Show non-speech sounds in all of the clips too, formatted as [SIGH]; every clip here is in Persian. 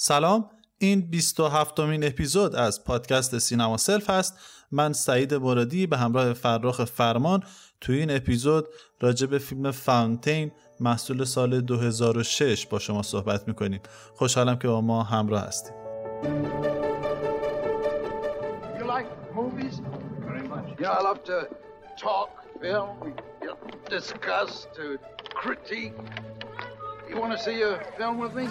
سلام این 27 مین اپیزود از پادکست سینما سلف هست. من سعید مرادی به همراه فرخ فرمان توی این اپیزود راجع به فیلم فاونتین محصول سال 2006 با شما صحبت می‌کنیم. خوشحالم که با ما همراه هستیم You want to see a film with me?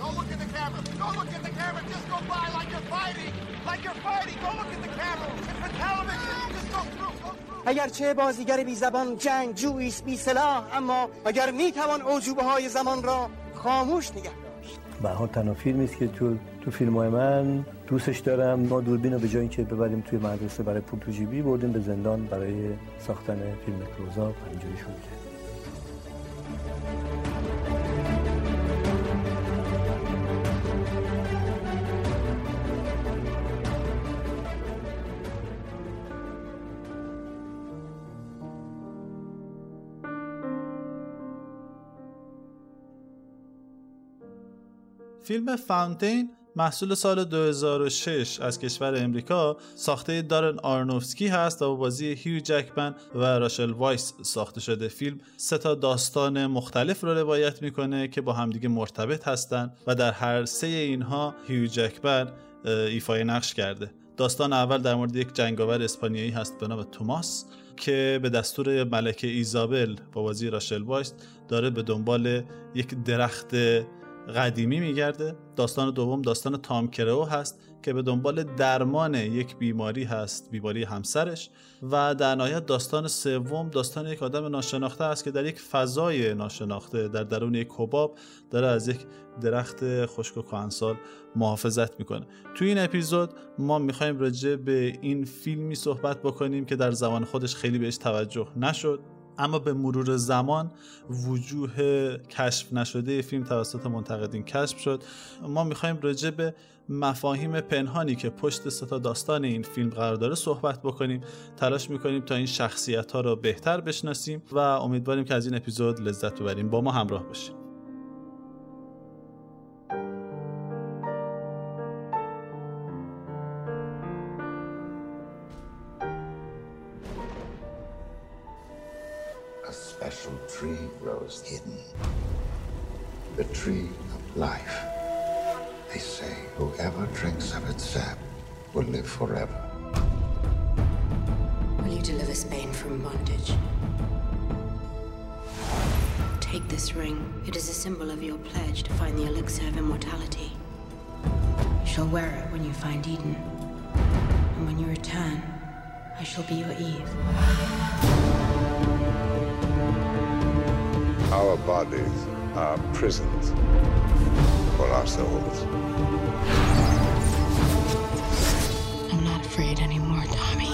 Go look at the camera. Go look at the camera. Just go by like you're fighting. Like you're fighting. Go look at the camera. It's for television. Just go through. Go through. اگرچه بازیگر بی زبان جنگ جویست بی سلاح اما اگر می توان عجوبه های زمان را خاموش نگه داشت به تنها فیلمی است که تو تو فیلم های من دوستش دارم ما دوربین رو به جای اینکه ببریم توی مدرسه برای پول تو جیبی بردیم به زندان برای ساختن فیلم کلوزآپ اینجوری شد فیلم Fountain محصول سال 2006 از کشور امریکا ساخته دارن آرنوفسکی هست و با بازی هیو جکمن و راشل وایس ساخته شده فیلم. سه تا داستان مختلف رو روایت می‌کنه که با همدیگه مرتبط هستن و در هر سه اینها هیو جکمن ایفای نقش کرده. داستان اول در مورد یک جنگاور اسپانیایی هست به نام توماس که به دستور ملکه ایزابل با بازی راشل وایس داره به دنبال یک درخت قدیمی میگرده. داستان دوم داستان تام کریو هست که به دنبال درمان یک بیماری هست بیماری همسرش. و در نهایت داستان سوم داستان یک آدم ناشناخته است که در یک فضای ناشناخته در درون یک حباب داره از یک درخت خشک و کهنسال محافظت می‌کنه. توی این اپیزود ما می‌خوایم راجع به این فیلمی صحبت بکنیم که در زمان خودش خیلی بهش توجه نشد. اما به مرور زمان وجوه کشف نشده فیلم توسط منتقدین کشف شد. ما می‌خوایم راجع به مفاهیم پنهانی که پشت ستا داستان این فیلم قرار داره صحبت بکنیم. تلاش می‌کنیم تا این شخصیت ها رو بهتر بشناسیم و امیدواریم که از این اپیزود لذت ببریم. با ما همراه باشیم tree grows hidden. The tree of life. They say whoever drinks of its sap will live forever. Will you deliver Spain from bondage? Take this ring. It is a symbol of your pledge to find the elixir of immortality. You shall wear it when you find Eden. And when you return, I shall be your Eve. Our bodies are prisons for our souls. I'm not afraid anymore, Tommy.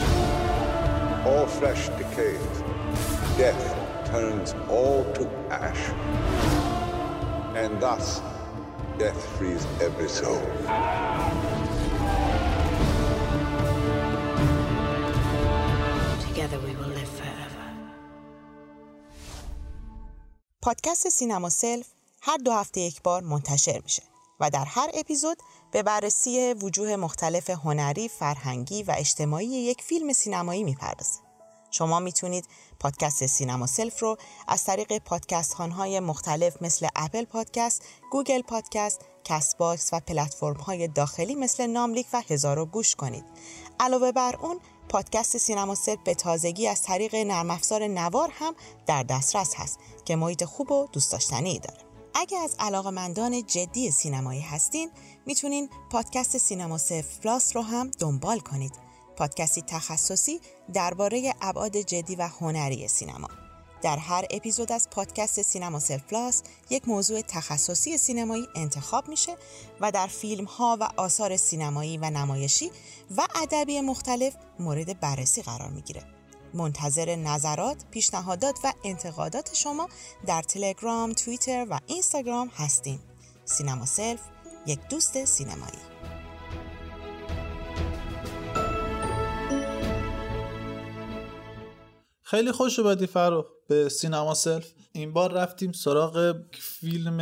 All flesh decays. Death turns all to ash. And thus, death frees every soul. پادکست سینما سلف هر دو هفته یک بار منتشر میشه و در هر اپیزود به بررسی وجوه مختلف هنری، فرهنگی و اجتماعی یک فیلم سینمایی می‌پردازه. شما می‌تونید پادکست سینما سلف رو از طریق پادکست های مختلف مثل Apple Podcast، Google Podcast، Castbox و پلتفرم های داخلی مثل ناملیک و هزارو گوش کنید. علاوه بر اون پادکست سینما سلف به تازگی از طریق نرم افزار نوار هم در دسترس هست که محیط خوب و دوست داشتنی داره. اگه از علاقمندان جدی سینمایی هستین می‌تونین پادکست سینما سلف پلاس رو هم دنبال کنید. پادکستی تخصصی درباره ابعاد جدی و هنری سینما. در هر اپیزود از پادکست سینما سلف پلاس یک موضوع تخصصی سینمایی انتخاب میشه و در فیلم ها و آثار سینمایی و نمایشی و ادبی مختلف مورد بررسی قرار می‌گیره. منتظر نظرات، پیشنهادات و انتقادات شما در تلگرام، توییتر و اینستاگرام هستیم. سینما سلف یک دوست سینمایی خیلی خوش اومدی فرو به سینما سلف. این بار رفتیم سراغ فیلم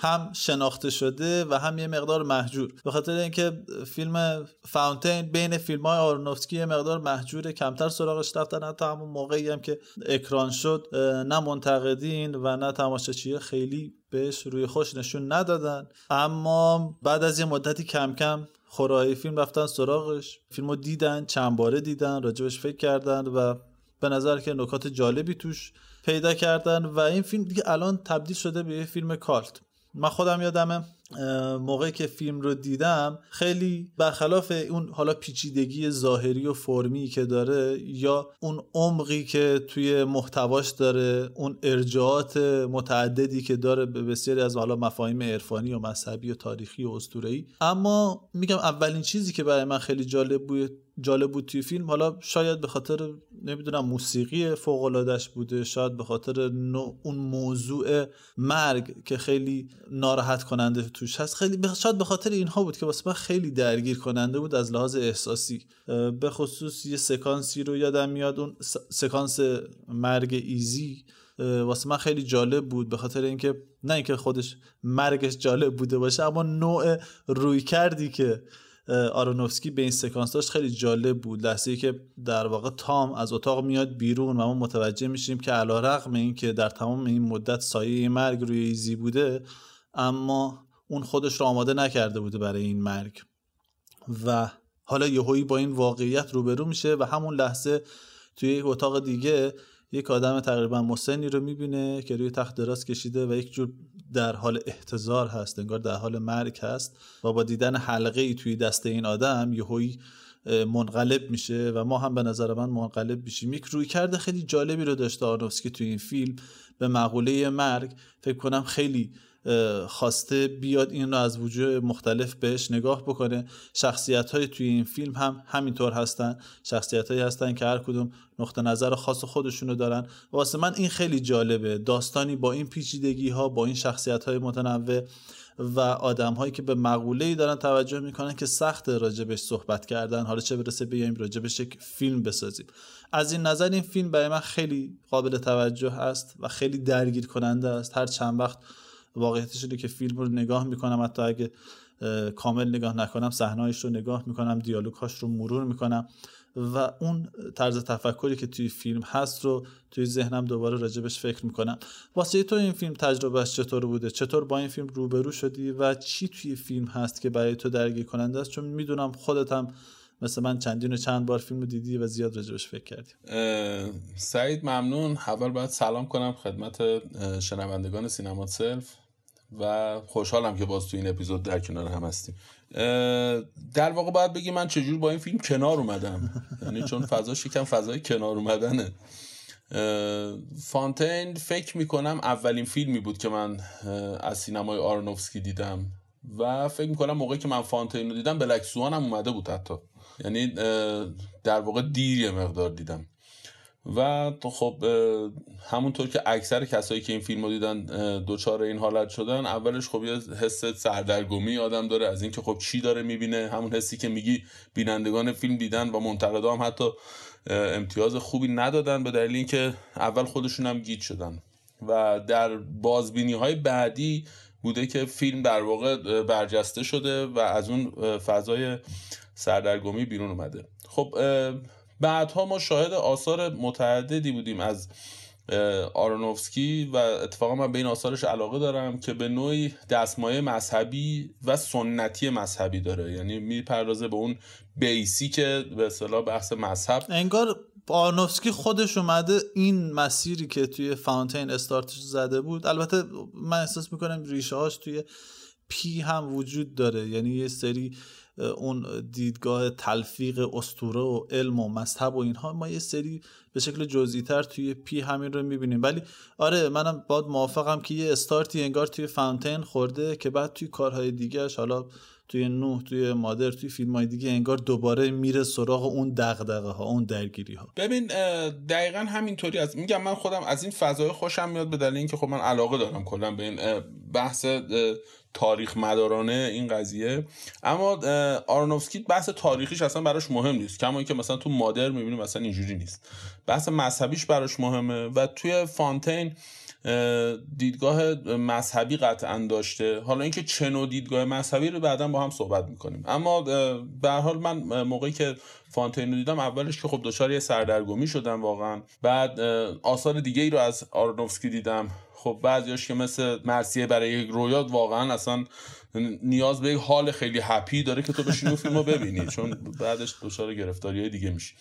هم شناخته شده و هم یه مقدار مهجور. به خاطر اینکه فیلم Fountain بین فیلم های آرنوفسکی یه مقدار مهجور کمتر سراغش رفتن. حتی همون موقعی هم که اکران شد نه منتقدین و نه تماشاچی خیلی بهش روی خوش نشون ندادن. اما بعد از یه مدتی کم کم خورایی فیلم رفتن سراغش. فیلمو دیدن چند باره دیدن راجبش فکر کردن و به نظر که نکات جالبی توش پیدا کردن و این فیلم دیگه الان تبدیل شده به فیلم کالت. من خودم یادمه موقعی که فیلم رو دیدم خیلی برخلاف اون حالا پیچیدگی ظاهری و فرمی که داره یا اون عمقی که توی محتواش داره اون ارجاعات متعددی که داره به بسیاری از حالا مفاهیم عرفانی و مذهبی و تاریخی و اسطوره‌ای. اما میگم اولین چیزی که برای من خیلی جالب بود جالب بود توی فیلم. حالا شاید به خاطر نمی‌دونم موسیقی فوق بوده شاید به خاطر اون موضوع مرگ که خیلی ناراحت کننده توش هست. خیلی شاید به خاطر اینها بود که واسه من خیلی درگیر کننده بود از لحاظ احساسی. به خصوص یه سکانسی رو یادم میاد اون سکانس مرگ ایزی واسه من خیلی جالب بود به خاطر اینکه نه اینکه خودش مرگش جالب بوده باشه اما نوع روی کردی که آرونوفسکی به این سکانس داشت خیلی جالب بود. لحظه که در واقع تام از اتاق میاد بیرون و ما متوجه میشیم که علا رقم این که در تمام این مدت سایه مرگ روی ایزی بوده اما اون خودش رو آماده نکرده بوده برای این مرگ. و حالا یهویی با این واقعیت روبرو میشه و همون لحظه توی یک اتاق دیگه یک آدم تقریبا مسنی رو می‌بینه که روی تخت دراز کشیده و یک جور در حال احتضار هست انگار در حال مرگ هست و با دیدن حلقه ای توی دست این آدم یهویی منقلب میشه و ما هم به نظر من منقلب میشیم. یک روی کرده خیلی جالبی رو داشته آرنوفسکی توی این فیلم به مقوله مرگ. فکر کنم خیلی خواسته بیاد این رو از وجوه مختلف بهش نگاه بکنه. شخصیت های توی این فیلم هم همینطور هستن. شخصیت هایی هستن که هر کدوم نقطه نظر خاص خودشونو دارن. واسه من این خیلی جالبه. داستانی با این پیچیدگی ها با این شخصیت های متنوع و آدم هایی که به مقوله ای دارن توجه می‌کنن که سخت راجبش صحبت کردن. حالا چه برسه بیایم راجبش یک فیلم بسازیم. از این نظر این فیلم برای من خیلی قابل توجه است و خیلی درگیر کننده است. هر چند وقت واقعیتش اینه که فیلم رو نگاه می‌کنم حتی اگه کامل نگاه نکنم صحنه‌اش رو نگاه می‌کنم دیالوگاش رو مرور می‌کنم و اون طرز تفکری که توی فیلم هست رو توی ذهنم دوباره راجبش فکر می‌کنم. واسه تو این فیلم تجربهش چطور بوده؟ چطور با این فیلم روبرو شدی و چی توی فیلم هست که برای تو درگیر کننده است؟ چون می‌دونم خودت هم مثل من چندین و چند بار فیلم دیدی و زیاد راجبش فکر کردی. سعید ممنون. اول باید سلام کنم خدمت شنوندگان سینما سلف. و خوشحالم که باز تو این اپیزود در کنار هم هستیم. در واقع باید بگی من چجور با این فیلم کنار اومدم. یعنی چون فضاش یکم فضای کنار اومدنه. Fountain فکر می‌کنم اولین فیلمی بود که من از سینمای آرنوفسکی دیدم. و فکر می‌کنم موقعی که من Fountain رو دیدم Black Swan هم اومده بود حتی. یعنی در واقع دیر یه مقدار دیدم. و خب همونطور که اکثر کسایی که این فیلم رو دیدن دوچار این حالت شدن اولش خب یه حس سردرگمی آدم داره از اینکه خب چی داره می‌بینه همون حسی که میگی بینندگان فیلم دیدن و منتقدا هم حتی امتیاز خوبی ندادن به دلیل اینکه اول خودشون هم گیت شدن. و در بازبینی های بعدی بوده که فیلم در واقع برجسته شده و از اون فضای سردرگمی بیرون اومده. خب بعدها ما شاهد آثار متعددی بودیم از آرونوفسکی و اتفاقا من به این آثارش علاقه دارم که به نوعی دستمایه مذهبی و سنتی مذهبی داره. یعنی می‌پردازه به اون بیسی که به اصطلاح بحث مذهب. انگار آرنوفسکی خودش اومده این مسیری که توی فاونتین استارتش زده بود. البته من احساس می‌کنم ریشه هاش توی پی هم وجود داره. یعنی یه سری اون دیدگاه تلفیق استوره و علم و مذهب و اینها ما یه سری به شکل جزئی تر توی پی همین رو می‌بینیم. ولی آره منم باید موافقم که یه استارتی انگار توی فاونتین خورده که بعد توی کارهای دیگهش حالا توی نوح توی مادر توی فیلم های دیگه انگار دوباره میره سراغ اون دغدغه ها اون درگیری ها ببین دقیقا همینطوری از میگم من خودم از این فضای خوشم میاد به دلیل اینکه خب من علاقه دارم کلا به این بحث تاریخ مدارانه این قضیه. اما آرنوفسکی بحث تاریخیش اصلا براش مهم نیست کما که مثلا تو مادر می‌بینیم مثلا اینجوری نیست. بحث مذهبیش براش مهمه و توی فانتین دیدگاه مذهبی قطعا داشته. حالا اینکه چه نوع دیدگاه مذهبی رو بعدا با هم صحبت می‌کنیم. اما به حال من موقعی که فانتین رو دیدم اولش که خب دچار یه سردرگمی شدم واقعا. بعد آثار دیگه ای رو از آرنوفسکی دیدم. خب بعضیاش که مثل مرسیه برای یک رویاد واقعا اصلا نیاز به یک حال خیلی هپی داره که تو بشینی و فیلم رو ببینی چون بعدش دچار گرفتاری های دیگه میشی.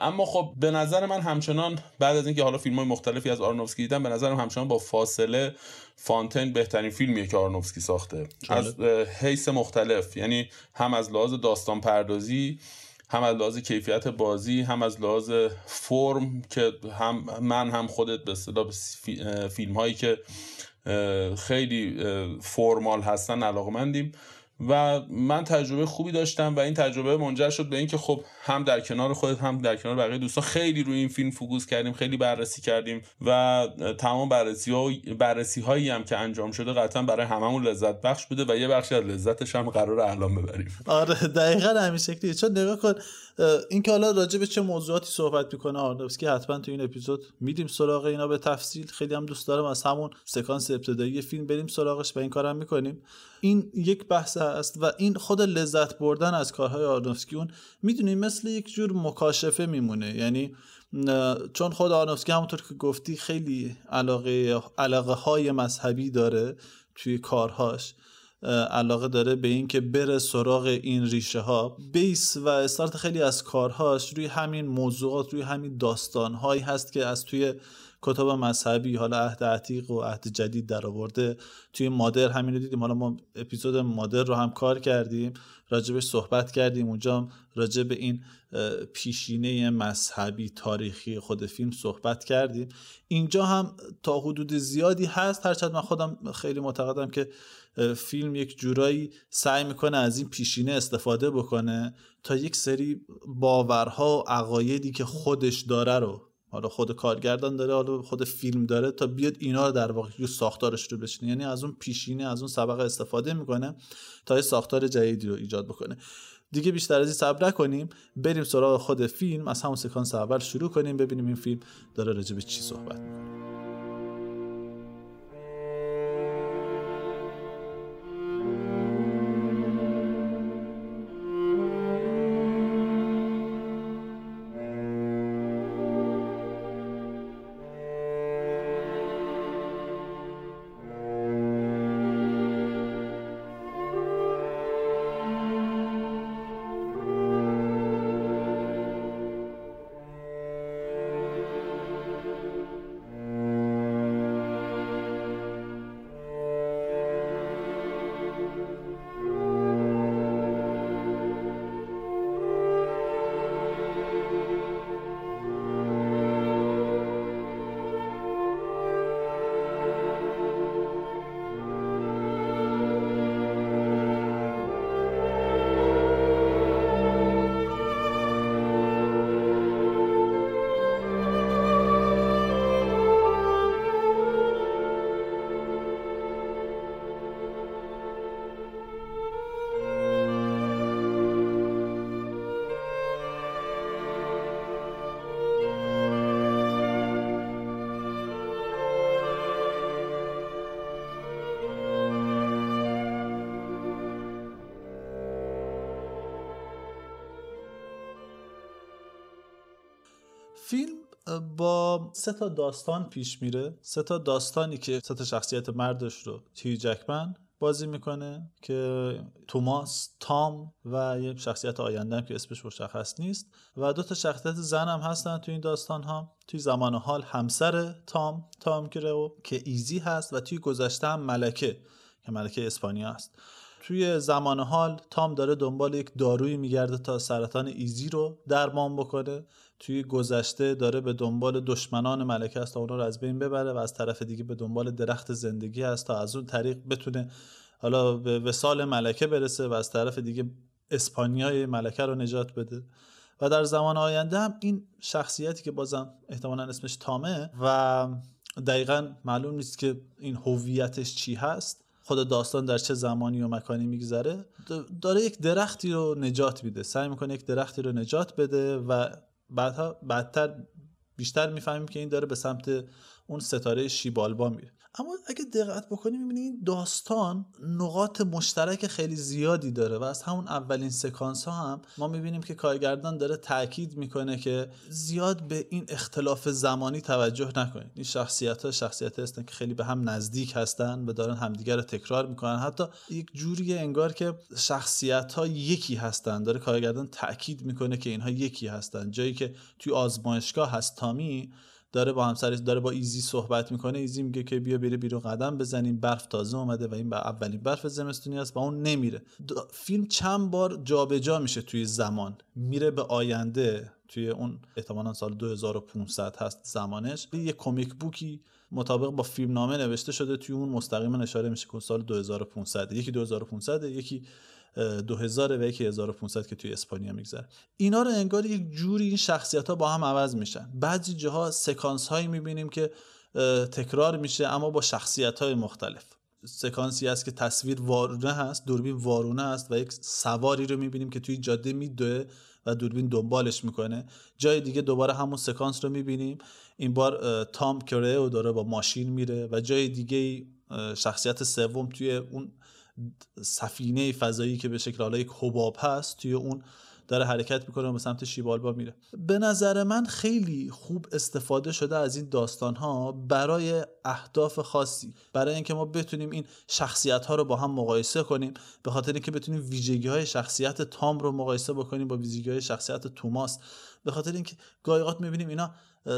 اما خب به نظر من همچنان بعد از اینکه حالا فیلم های مختلفی از آرنوفسکی دیدم به نظرم همچنان با فاصله فانتن بهترین فیلمیه که آرنوفسکی ساخته. از حیث مختلف یعنی هم از لحاظ داستان پردازی هم از لحاظ کیفیت بازی هم از لحاظ فرم که هم من هم خودت به اصطلاح فیلم هایی که خیلی فرمال هستن علاقمندیم. و من تجربه خوبی داشتم و این تجربه منجر شد به اینکه خب هم در کنار خودت هم در کنار بقیه دوستان خیلی روی این فیلم فوکوس کردیم خیلی بررسی کردیم و تمام بررسی, ها بررسی هایی هم که انجام شده قطعا برای هممون لذت بخش بوده و یه بخشی از لذتش هم قرار اعلام ببریم. آره دقیقا همین شکلی چون نگاه کن این که حالا راجع به چه موضوعاتی صحبت می‌کنه آرنوفسکی حتما تو این اپیزود میدیم سراغ اینا به تفصیل. خیلی هم دوست دارم از همون سکانس ابتدایی فیلم بریم سراغش و این کارم می‌کنیم. این یک بحث است و این خود لذت بردن از کارهای آرنوفسکی اون می‌دونی مثل یک جور مکاشفه میمونه. یعنی چون خود آرنوفسکی همونطور که گفتی خیلی علاقه علاقه های مذهبی داره توی کارهاش. علاقه داره به اینکه بره سراغ این ریشه ها بیس و استارت خیلی از کارهاش روی همین موضوعات روی همین داستان هایی هست که از توی کتاب مذهبی حالا عهد عتیق و عهد جدید در آورده. توی مادر همین رو دیدیم. حالا ما اپیزود مادر رو هم کار کردیم راجبش صحبت کردیم. اونجا به این پیشینه مذهبی تاریخی خود فیلم صحبت کردیم. اینجا هم تا حدود زیادی هست. هرچند من خودم خیلی معتقدم که فیلم یک جورایی سعی می‌کنه از این پیشینه استفاده بکنه تا یک سری باورها و عقایدی که خودش داره رو حالا خود کارگردان داره حالا خود فیلم داره تا بیاد اینا رو در واقع یه ساختارش رو بشینه یعنی از اون پیشینه از اون سبق استفاده می‌کنه تا یه ساختار جدیدی رو ایجاد بکنه. دیگه بیشتر از این صبر کنیم بریم سراغ خود فیلم. از همون سکانس اول شروع کنیم ببینیم این فیلم داره راجع به چی صحبت می‌کنه. فیلم با سه تا داستان پیش میره. سه تا داستانی که سه تا شخصیت مردش رو تیو جکمن بازی می‌کنه که توماس تام و یه شخصیت آینده که اسمش مشخص نیست. و دو تا شخصیت زن هم هستن تو این داستان ها توی زمان حال همسر تام تام گرو که ایزی هست و توی گذشته هم ملکه که ملکه اسپانیا است توی زمان حال تام داره دنبال یک دارویی میگرده تا سرطان ایزی رو درمان بکنه. توی گذشته داره به دنبال دشمنان ملکه است تا اونها رو از بین ببره و از طرف دیگه به دنبال درخت زندگی هست تا از اون طریق بتونه حالا به وسال ملکه برسه و از طرف دیگه اسپانیای ملکه رو نجات بده. و در زمان آینده هم این شخصیتی که بازم احتمالا اسمش تامه و دقیقا معلوم نیست که این هویتش چی هست خود داستان در چه زمانی و مکانی میگذره داره یک درختی رو نجات میده. سعی می‌کنه یک درختی رو نجات بده و بعدها بعدتر بیشتر می‌فهمیم که این داره به سمت اون ستاره شیبالبا میره. اما اگه دقت بکنیم می‌بینیم داستان نقاط مشترک خیلی زیادی داره و از همون اولین سکانس ها هم ما می‌بینیم که کارگردان داره تاکید می‌کنه که زیاد به این اختلاف زمانی توجه نکنید. این شخصیت ها شخصیت هستن که خیلی به هم نزدیک هستن و دارن همدیگر رو تکرار می‌کنن. حتی یک جوری انگار که شخصیت ها یکی هستن. داره کارگردان تاکید می‌کنه که اینها یکی هستن. جایی که توی آزمایشگاه هست تامی داره با همسرش داره با ایزی صحبت می‌کنه ایزی میگه که بیا بری بیرون قدم بزنیم برف تازه اومده و این به اولین برف زمستونی است و اون نمیره. فیلم چند بار جابجا جا میشه توی زمان. میره به آینده توی اون احتمالا سال 2500 هست زمانش. یه کمیک بوکی مطابق با فیلم نامه نوشته شده توی اون مستقیما اشاره میشه که سال 2500 یکی 2500 یکی 2000 و یکی 1500 که توی اسپانیا میگذره. اینا رو انگار یک جوری این شخصیت ها با هم عوض میشن. بعضی جاها سکانس هایی می‌بینیم که تکرار میشه اما با شخصیت های مختلف. سکانسی است که تصویر وارونه هست دوربین وارونه است و یک سواری رو می‌بینیم که توی جاده میدوه و دوربین دنبالش می‌کنه. جای دیگه دوباره همون سکانس رو می‌بینیم. این بار تام کره داره با ماشین میره و جای دیگه شخصیت سوم توی اون سفینه فضایی که به شکل حالا یک حباب هست توی اون داره حرکت می‌کنه و به سمت شیبالبا میره. به نظر من خیلی خوب استفاده شده از این داستان ها برای اهداف خاصی. برای اینکه ما بتونیم این شخصیت ها رو با هم مقایسه کنیم به خاطر اینکه بتونیم ویژگی های شخصیت تام رو مقایسه بکنیم با ویژگی های شخصیت توماس. به خاطر اینکه گاهی می‌بینیم اینا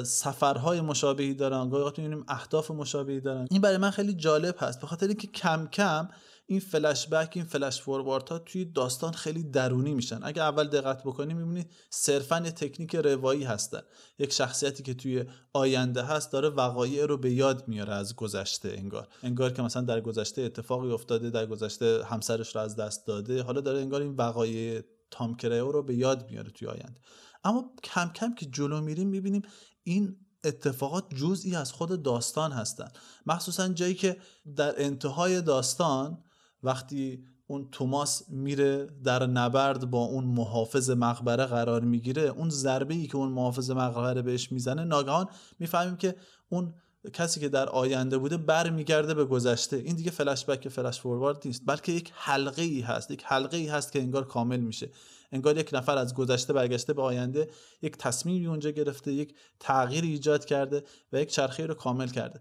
سفرهای مشابهی دارن گاهی می‌بینیم اهداف مشابهی دارن. این برای من خیلی جالب هست. به خاطر اینکه کم کم این فلش بک این فلش فوروارد ها توی داستان خیلی درونی میشن. اگه اول دقت بکنی می‌بینی صرفا یه تکنیک روایی هستن. یک شخصیتی که توی آینده هست داره وقایع رو به یاد میاره از گذشته انگار. انگار که مثلا در گذشته اتفاقی افتاده در گذشته همسرش رو از دست داده حالا داره انگار این وقایع تام کریو رو به یاد میاره توی آینده. اما کم کم که جلو میریم می‌بینیم این اتفاقات جزئی از خود داستان هستن. مخصوصا جایی که در انتهای داستان وقتی اون توماس میره در نبرد با اون محافظ مقبره قرار می‌گیره اون ضربه ای که اون محافظ مقبره بهش می‌زنه ناگهان می‌فهمیم که اون کسی که در آینده بوده برمیگرده به گذشته. این دیگه فلش بک فلش فوروارد نیست بلکه یک حلقه ای هست یک حلقه ای هست که انگار کامل میشه. انگار یک نفر از گذشته برگشته به آینده یک تصمیمی اونجا گرفته یک تغییر ایجاد کرده و یک چرخه رو کامل کرده.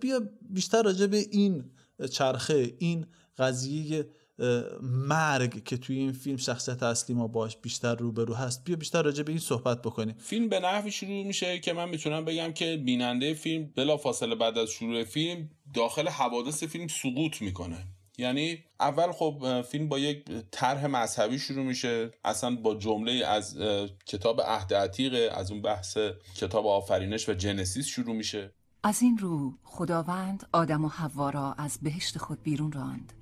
بیا بیشتر راجع به این چرخه این قضیه مرگ که توی این فیلم شخصیت اصلی ما باش بیشتر روبرو هست. بیا بیشتر راجع به این صحبت بکنیم. فیلم به نحوی شروع میشه که من می‌تونم بگم که بیننده فیلم بلا فاصله بعد از شروع فیلم داخل حوادث فیلم سقوط می‌کنه. یعنی اول خب فیلم با یک طرح مذهبی شروع میشه. اصلا با جمله از کتاب عهد عتیق از اون بحث کتاب آفرینش و جنسیس شروع میشه. از این رو خداوند آدم و حوا را از بهشت خود بیرون راند.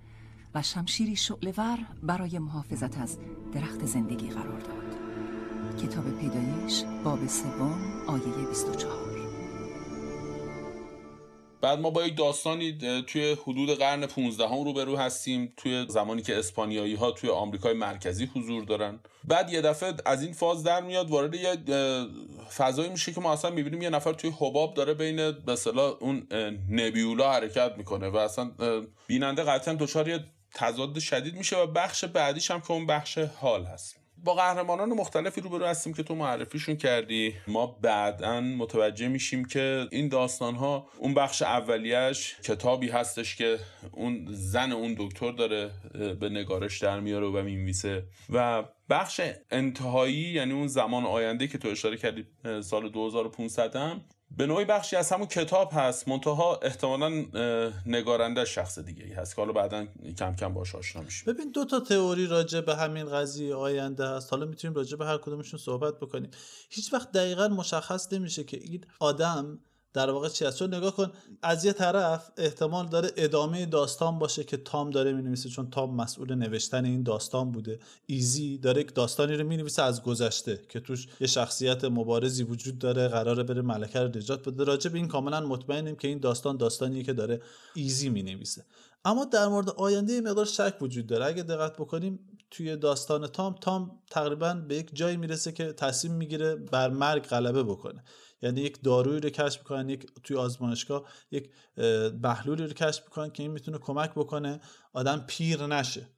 و شمشیری شعلور برای محافظت از درخت زندگی قرار داد. کتاب پیدایش باب سوم آیه 24 بعد ما با یک داستانی توی حدود قرن 15 هم روبرو هستیم. توی زمانی که اسپانیایی ها توی آمریکای مرکزی حضور دارن. بعد یه دفعه از این فاز در میاد وارد یه فضایی میشه که ما اصلا می‌بینیم یه نفر توی حباب داره بین به اون نبیولا حرکت می‌کنه و اصلا بیننده قطعا دچار یه تضاد شدید میشه و بخش بعدیش هم که اون بخش حال هست. با قهرمانان مختلفی روبرو هستیم که تو معرفیشون کردی. ما بعدا متوجه میشیم که این داستان ها اون بخش اولیش کتابی هستش که اون زن اون دکتر داره به نگارش در میاره و می‌نویسه. و بخش انتهایی یعنی اون زمان آینده که تو اشاره کردی سال 2500 هم به نوعی بخشی از همون کتاب هست منتها احتمالا نگارنده شخص دیگه ای هست که حالا بعدا کم کم باش آشنا میشیم. ببین دو تا تئوری راجع به همین قضیه آینده هست. حالا می‌تونیم راجع به هر کدومشون صحبت بکنیم. هیچ وقت دقیقا مشخص نمیشه که این آدم در واقع چی هست؟ چون نگاه کن از یه طرف احتمال داره ادامه داستان باشه که تام داره می‌نویسه چون تام مسئول نوشتن این داستان بوده. ایزی داره یک داستانی رو می‌نویسه از گذشته که توش یه شخصیت مبارزی وجود داره قراره بره ملکه رو نجات بده. راجع به این کاملا مطمئنیم که این داستان داستانیه که داره ایزی می‌نویسه. اما در مورد آینده مقدار شک وجود داره. اگه دقت بکنیم توی داستان تام تام تقریبا به یک جایی می‌رسه که تصمیم می‌گیره بر مرگ غلبه بکنه. یعنی یک دارویی رو کشف می‌کنن یک توی آزمایشگاه یک محلولی رو کشف می‌کنن که این می‌تونه کمک بکنه آدم پیر نشه.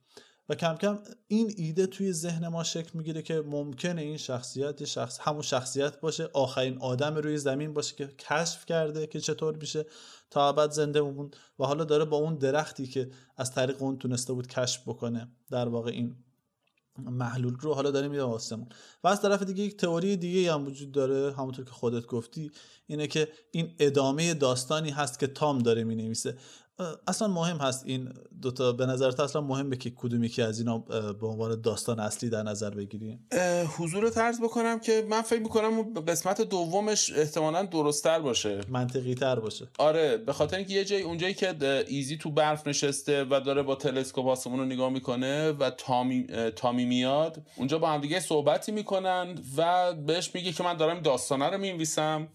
و کم کم این ایده توی ذهن ما شکل می‌گیره که ممکنه این شخصیت شخص همون شخصیت باشه آخرین آدم روی زمین باشه که کشف کرده که چطور میشه تا ابد زنده موند و حالا داره با اون درختی که از طریق اون تونسته بود کشف بکنه در واقع این محلول رو حالا داره میره آسمون. و از طرف دیگه یک تئوری دیگه هم وجود داره همونطور که خودت گفتی اینه که این ادامه داستانی هست که تام داره می نویسه اصلا مهم هست این دوتا به نظرت اصلا مهمه که کدوم یکی از اینا به عنوان داستان اصلی در نظر بگیریم حضور طرز بکنم که من فکر می‌کنم قسمت دومش احتمالا درستتر باشه. منطقی تر باشه. آره به خاطر اینکه یه جای اونجایی که ایزی تو برف نشسته و داره با تلسکوپ آسمون رو نگاه می‌کنه و تامی, تامی میاد اونجا با هم دیگه صحبتی می‌کنن و بهش میگه که من دارم داستانه رو می‌نویسم.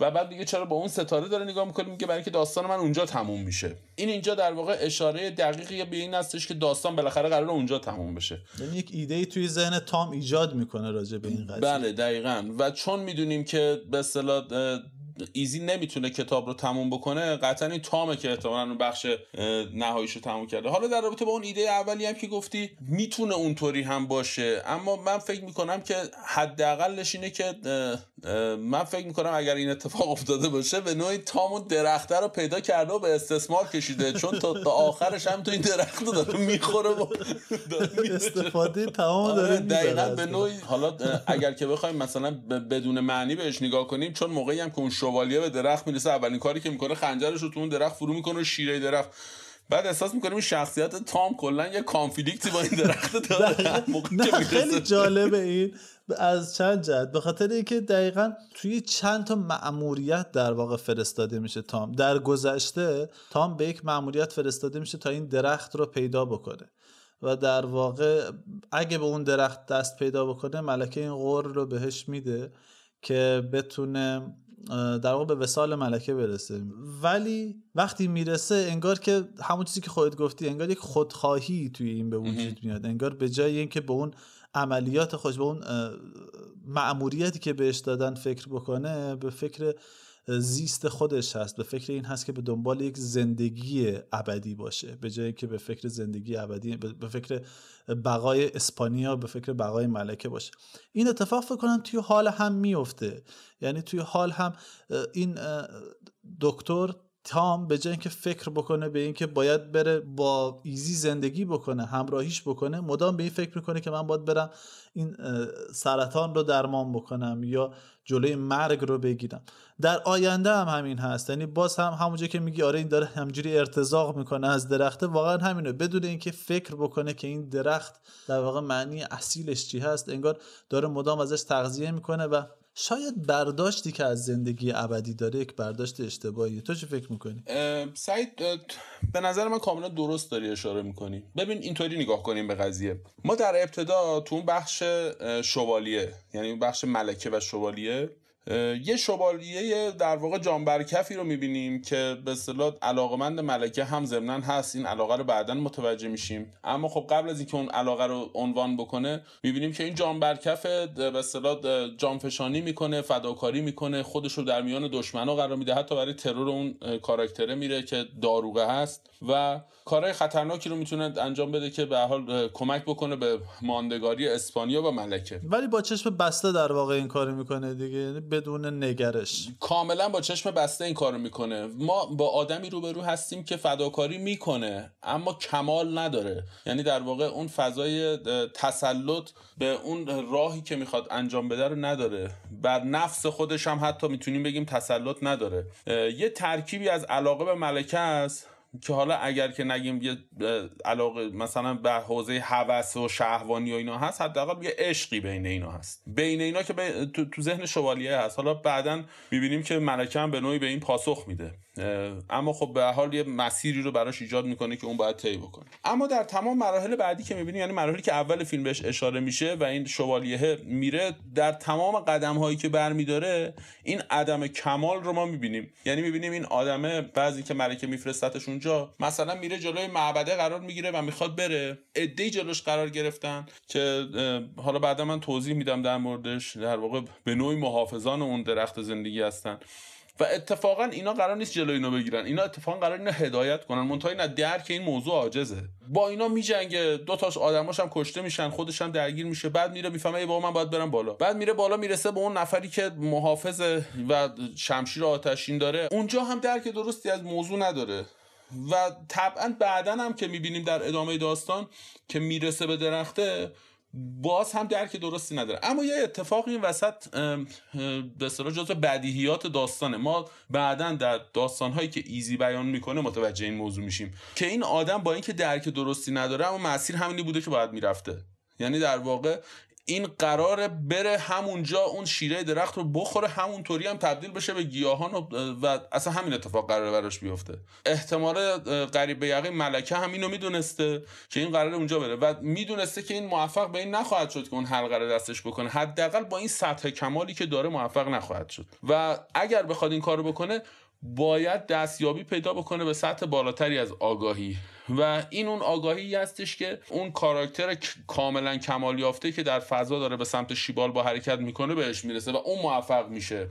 و بعد دیگه چرا با اون ستاره داره نگاه می‌کنه میگه برای اینکه داستان من اونجا تموم میشه. این اینجا در واقع اشاره دقیقی به این هستش که داستان بالاخره قرار اونجا تموم بشه. یعنی یک ایده ای توی ذهن تام ایجاد می‌کنه راجع به این قضیه. بله دقیقا. و چون می‌دونیم که به اصطلاح ایزی نمی‌تونه کتاب رو تموم بکنه قطعا این تامه که احتمالا اون بخش نهاییش رو تموم کرده. حالا در رابطه با اون ایده اولی هم که گفتی می‌تونه اونطوری هم باشه اما من فکر می‌کنم که حداقلش اینه که من فکر می‌کنم اگر این اتفاق افتاده باشه به نوعی تام اون درخته رو پیدا کرده و به استثمار کشیده چون تا, تا آخرش هم تو این درخت رو داره می‌خوره و استفاده تمام داره آره، دقیقا به نوعی حالا اگر که بخوایم مثلا بدون معنی بهش نگاه کنیم چون موقعی هم که اون شوالیه به درخت می‌رسه. اولین کاری که می‌کنه خنجرش رو تو اون درخت فرو می‌کنه شیره درخت. بعد احساس می‌کنیم این شخصیت تام کلا یه کانفلیکتی با این درخت داره. نه خیلی جالبه این. از چند جهت. به خاطر اینکه دقیقا توی چند تا مأموریت در واقع فرستاده میشه تام. در گذشته تام به یک مأموریت فرستاده میشه تا این درخت رو پیدا بکنه. و در واقع اگه به اون درخت دست پیدا بکنه ملکه این غور رو بهش میده که بتونه در واقع به وسال ملکه برسه. ولی وقتی می‌رسه انگار که همون چیزی که خودت گفتی انگار یک خودخواهی توی این به وجود میاد. انگار به جای اینکه به اون عملیات خوش به اون معموریتی که بهش دادن فکر بکنه به فکر زیست خودش هست به فکر این هست که به دنبال یک زندگی ابدی باشه به جایی که به فکر زندگی ابدی به فکر بقای اسپانیا به فکر بقای ملکه باشه. این اتفاق فکر کنم توی حال هم میفته یعنی توی حال هم این دکتر تام به جای اینکه فکر بکنه به اینکه باید بره با ایزی زندگی بکنه همراهیش بکنه مدام به این فکر می‌کنه که من باید برم این سرطان رو درمان بکنم یا جلوی مرگ رو بگیرم. در آینده هم همین هست. یعنی باز هم همونجا که میگی آره این داره همجوری ارتزاق می‌کنه از درخته. واقعا همینه. بدون اینکه فکر بکنه که این درخت در واقع معنی اصیلش چی هست انگار داره مدام ازش تغذیه می‌کنه و شاید برداشتی که از زندگی ابدی داره یک برداشت اشتباهی تو چه فکر می‌کنی؟ سعید به نظر من کاملا درست داری اشاره می‌کنی. ببین اینطوری نگاه کنیم به قضیه. ما در ابتدا تو اون بخش شوالیه یعنی بخش ملکه و شوالیه یه شوالیه در واقع جانبرکفی رو می‌بینیم که به اصطلاح علاقمند ملکه هم ضمنا هست. این علاقه رو بعدا متوجه میشیم. اما خب قبل از اینکه اون علاقه رو عنوان بکنه می‌بینیم که این جانبرکف به اصطلاح جانفشانی می‌کنه فداکاری می‌کنه خودش رو در میان دشمنا قرار میده. حتی برای ترور اون کاراکتره میره که داروغه هست و کارهای خطرناکی رو می‌تونه انجام بده که به حال کمک بکنه به ماندگاری اسپانیا و ملکه. ولی با چشم بسته در واقع این کارو می‌کنه دیگه. یعنی بدون نگرش. کاملا با چشم بسته این کارو می‌کنه. ما با آدمی روبرو هستیم که فداکاری می‌کنه اما کمال نداره. یعنی در واقع اون فضای تسلط به اون راهی که می‌خواد انجام بده رو نداره. بر نفس خودش هم حتی می‌تونیم بگیم تسلط نداره. یه ترکیبی از علاقه به ملکه است. که حالا اگر که نگیم یه علاقه مثلا به حوزه هوس و شهوانی و اینا هست حداقل یه عشقی بین اینا هست. بین اینا که تو, ذهن شوالیه هست. حالا بعدا می‌بینیم که ملکه هم به نوعی به این پاسخ میده. اما خب به حال یه مسیری رو براش ایجاد می‌کنه که اون باید طی بکنه. اما در تمام مراحل بعدی که می‌بینیم یعنی مراحلی که اول فیلم بهش اشاره میشه و این شوالیه میره در تمام قدم هایی که برمیداره این عدم کمال رو ما می‌بینیم. یعنی می‌بینیم این آدمه بعضی که ملکه میفرستتش اونجا مثلا میره جلوی معبده قرار می‌گیره و می‌خواد بره. ادهی جلوش قرار گرفتن که حالا بعدا من توضیح میدم در موردش. در واقع به نوعی محافظان اون درخت زندگی هستن. و اتفاقا اینا قرار نیست جلوی اینو بگیرن. اینا اتفاقا قرار اینو هدایت کنن. منتها این درک این موضوع عاجزه. با اینا میجنگه. دو تاش آدماش هم کشته میشن خودش هم درگیر میشه. بعد میره می‌فهمه ای بابا من باید برم بالا. بعد میره بالا می‌رسه به اون نفری که محافظ و شمشیر آتشین داره. اونجا هم درک درستی از موضوع نداره. و طبعا بعدا هم که می‌بینیم در ادامه داستان که می‌رسه به درخته باز هم درک درستی نداره. اما یه اتفاق این وسط به اصطلاح جزو بدیهیات داستانه. ما بعدا در داستانهایی که ایزی بیان می‌کنه متوجه این موضوع میشیم که این آدم با اینکه درک درستی نداره اما مسیر همینی بوده که باید می‌رفته. یعنی در واقع این قراره بره همونجا اون شیره درخت رو بخوره همونطوری هم تبدیل بشه به گیاهان و, و اصلا همین اتفاق قراره براش بیفته. احتمال قریب به یقین ملکه هم اینو می‌دونسته که این قراره اونجا بره و می‌دونسته که این موفق به این نخواهد شد که اون حلقه رو دستش بکنه. حداقل با این سطح کمالی که داره موفق نخواهد شد. و اگر بخواد این کارو بکنه باید دستیابی پیدا بکنه به سطح بالاتری از آگاهی. و این اون آگاهی هستش که اون کاراکتر کاملا کمال یافته که در فضا داره به سمت شیبال با حرکت می‌کنه بهش می‌رسه و اون موفق میشه.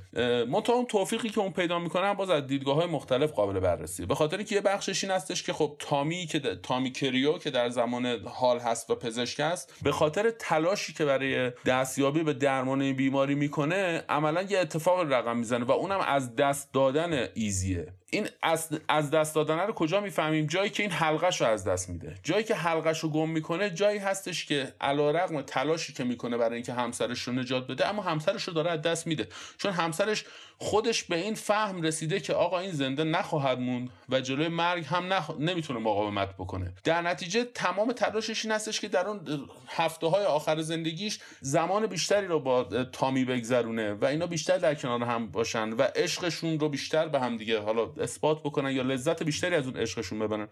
منتها اون توفیقی که اون پیدا می‌کنه باز از دیدگاه های مختلف قابل بررسی. به خاطر که یه بخشش این هستش که خب تامی که تامی کریو که در زمان حال هست و پزشک است به خاطر تلاشی که برای دستیابی به درمان این بیماری می‌کنه عملا یه اتفاق رقم می‌زنه و اونم از دست دادن ایزیه. این از, از دست دادن رو کجا می‌فهمیم؟ جایی که این حلقش رو از دست میده. جایی که حلقش رو گم می‌کنه جایی هستش که رقم تلاشی که می‌کنه برای اینکه همسرش رو نجات بده اما همسرش رو داره از دست میده. چون همسرش خودش به این فهم رسیده که آقا این زنده نخواهد موند و جلوی مرگ هم نخ... نمی‌تونه مقاومت بکنه. در نتیجه تمام تلاشش این هستش که در اون هفته های آخر زندگیش زمان بیشتری رو با تامی بگذرونه و اینا بیشتر در کنار هم باشن و عشقشون رو بیشتر به هم دیگه حالا اثبات بکنن یا لذت بیشتری از اون عشقشون ببرن.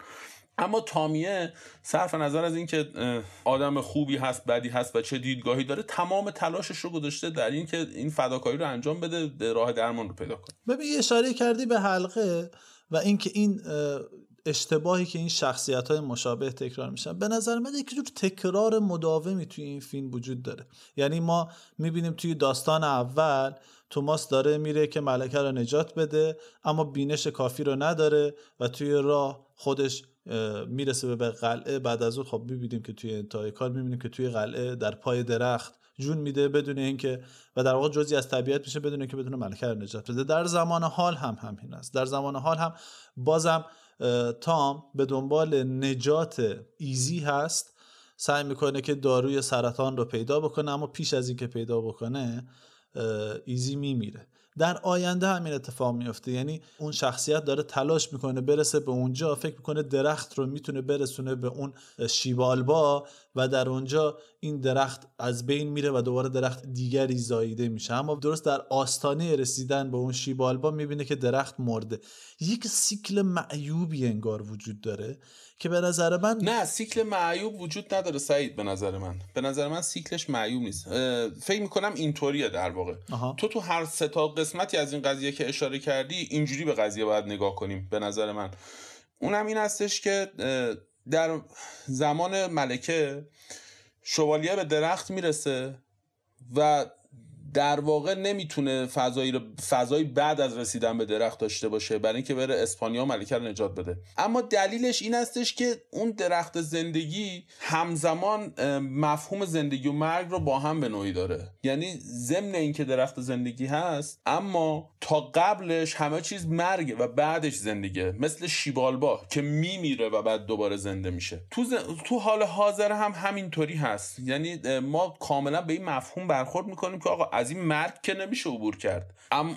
اما تامیه صرف نظر از اینکه آدم خوبی هست بدی هست و چه دیدگاهی داره تمام تلاشش رو گذاشته در اینکه این فداکاری رو انجام بده راه درمان رو پیدا کنه. ببین اشاره کردی به حلقه و اینکه این اشتباهی که این شخصیت های مشابه تکرار میشن. به نظر من یک جور تکرار مداومی توی این فیلم وجود داره. یعنی ما می‌بینیم توی داستان اول توماس داره میره که ملکه رو نجات بده اما بینش کافی رو نداره و توی راه خودش می‌رسه به قلعه. بعد از اون خب می‌بینیم که توی انتهای کار می‌بینیم که توی قلعه در پای درخت جون میده بدون اینکه و در واقع جزی از طبیعت میشه بدون اینکه بدون ملکه رو نجات بده. در زمان حال هم همین است. در زمان حال هم بازم تام به دنبال نجات ایزی هست. سعی می‌کنه که داروی سرطان رو پیدا بکنه اما پیش از اینکه پیدا بکنه ایزی میمیره. در آینده همین اتفاق میفته یعنی اون شخصیت داره تلاش می‌کنه برسه به اونجا فکر می‌کنه درخت رو می‌تونه برسونه به اون شیبالبا و در اونجا این درخت از بین میره و دوباره درخت دیگری زاییده میشه. اما درست در آستانه رسیدن به اون شیبالبا می‌بینه که درخت مرده. یک سیکل معیوبی انگار وجود داره. که به نظر من نه سیکل معیوب وجود نداره سعید به نظر من. به نظر من سیکلش معیوب نیست. فکر می‌کنم اینطوریه در واقع. تو تو هر سه تا قسمتی از این قضیه که اشاره کردی اینجوری به قضیه باید نگاه کنیم به نظر من. اونم این هستش که در زمان ملکه شوالیه به درخت می‌رسه و در واقع نمی‌تونه فضایی رو فضایی بعد از رسیدن به درخت داشته باشه برای اینکه بره اسپانیا ملکه رو نجات بده. اما دلیلش این هستش که اون درخت زندگی همزمان مفهوم زندگی و مرگ رو با هم به نوعی داره. یعنی ضمن اینکه درخت زندگی هست اما تا قبلش همه چیز مرگ و بعدش زندگیه مثل شیبالبا که میمیره و بعد دوباره زنده میشه. تو, تو حال حاضر هم همینطوری هست. یعنی ما کاملا به این مفهوم برخورد می‌کنیم که آقا از این مرگ که نمیشه عبور کرد.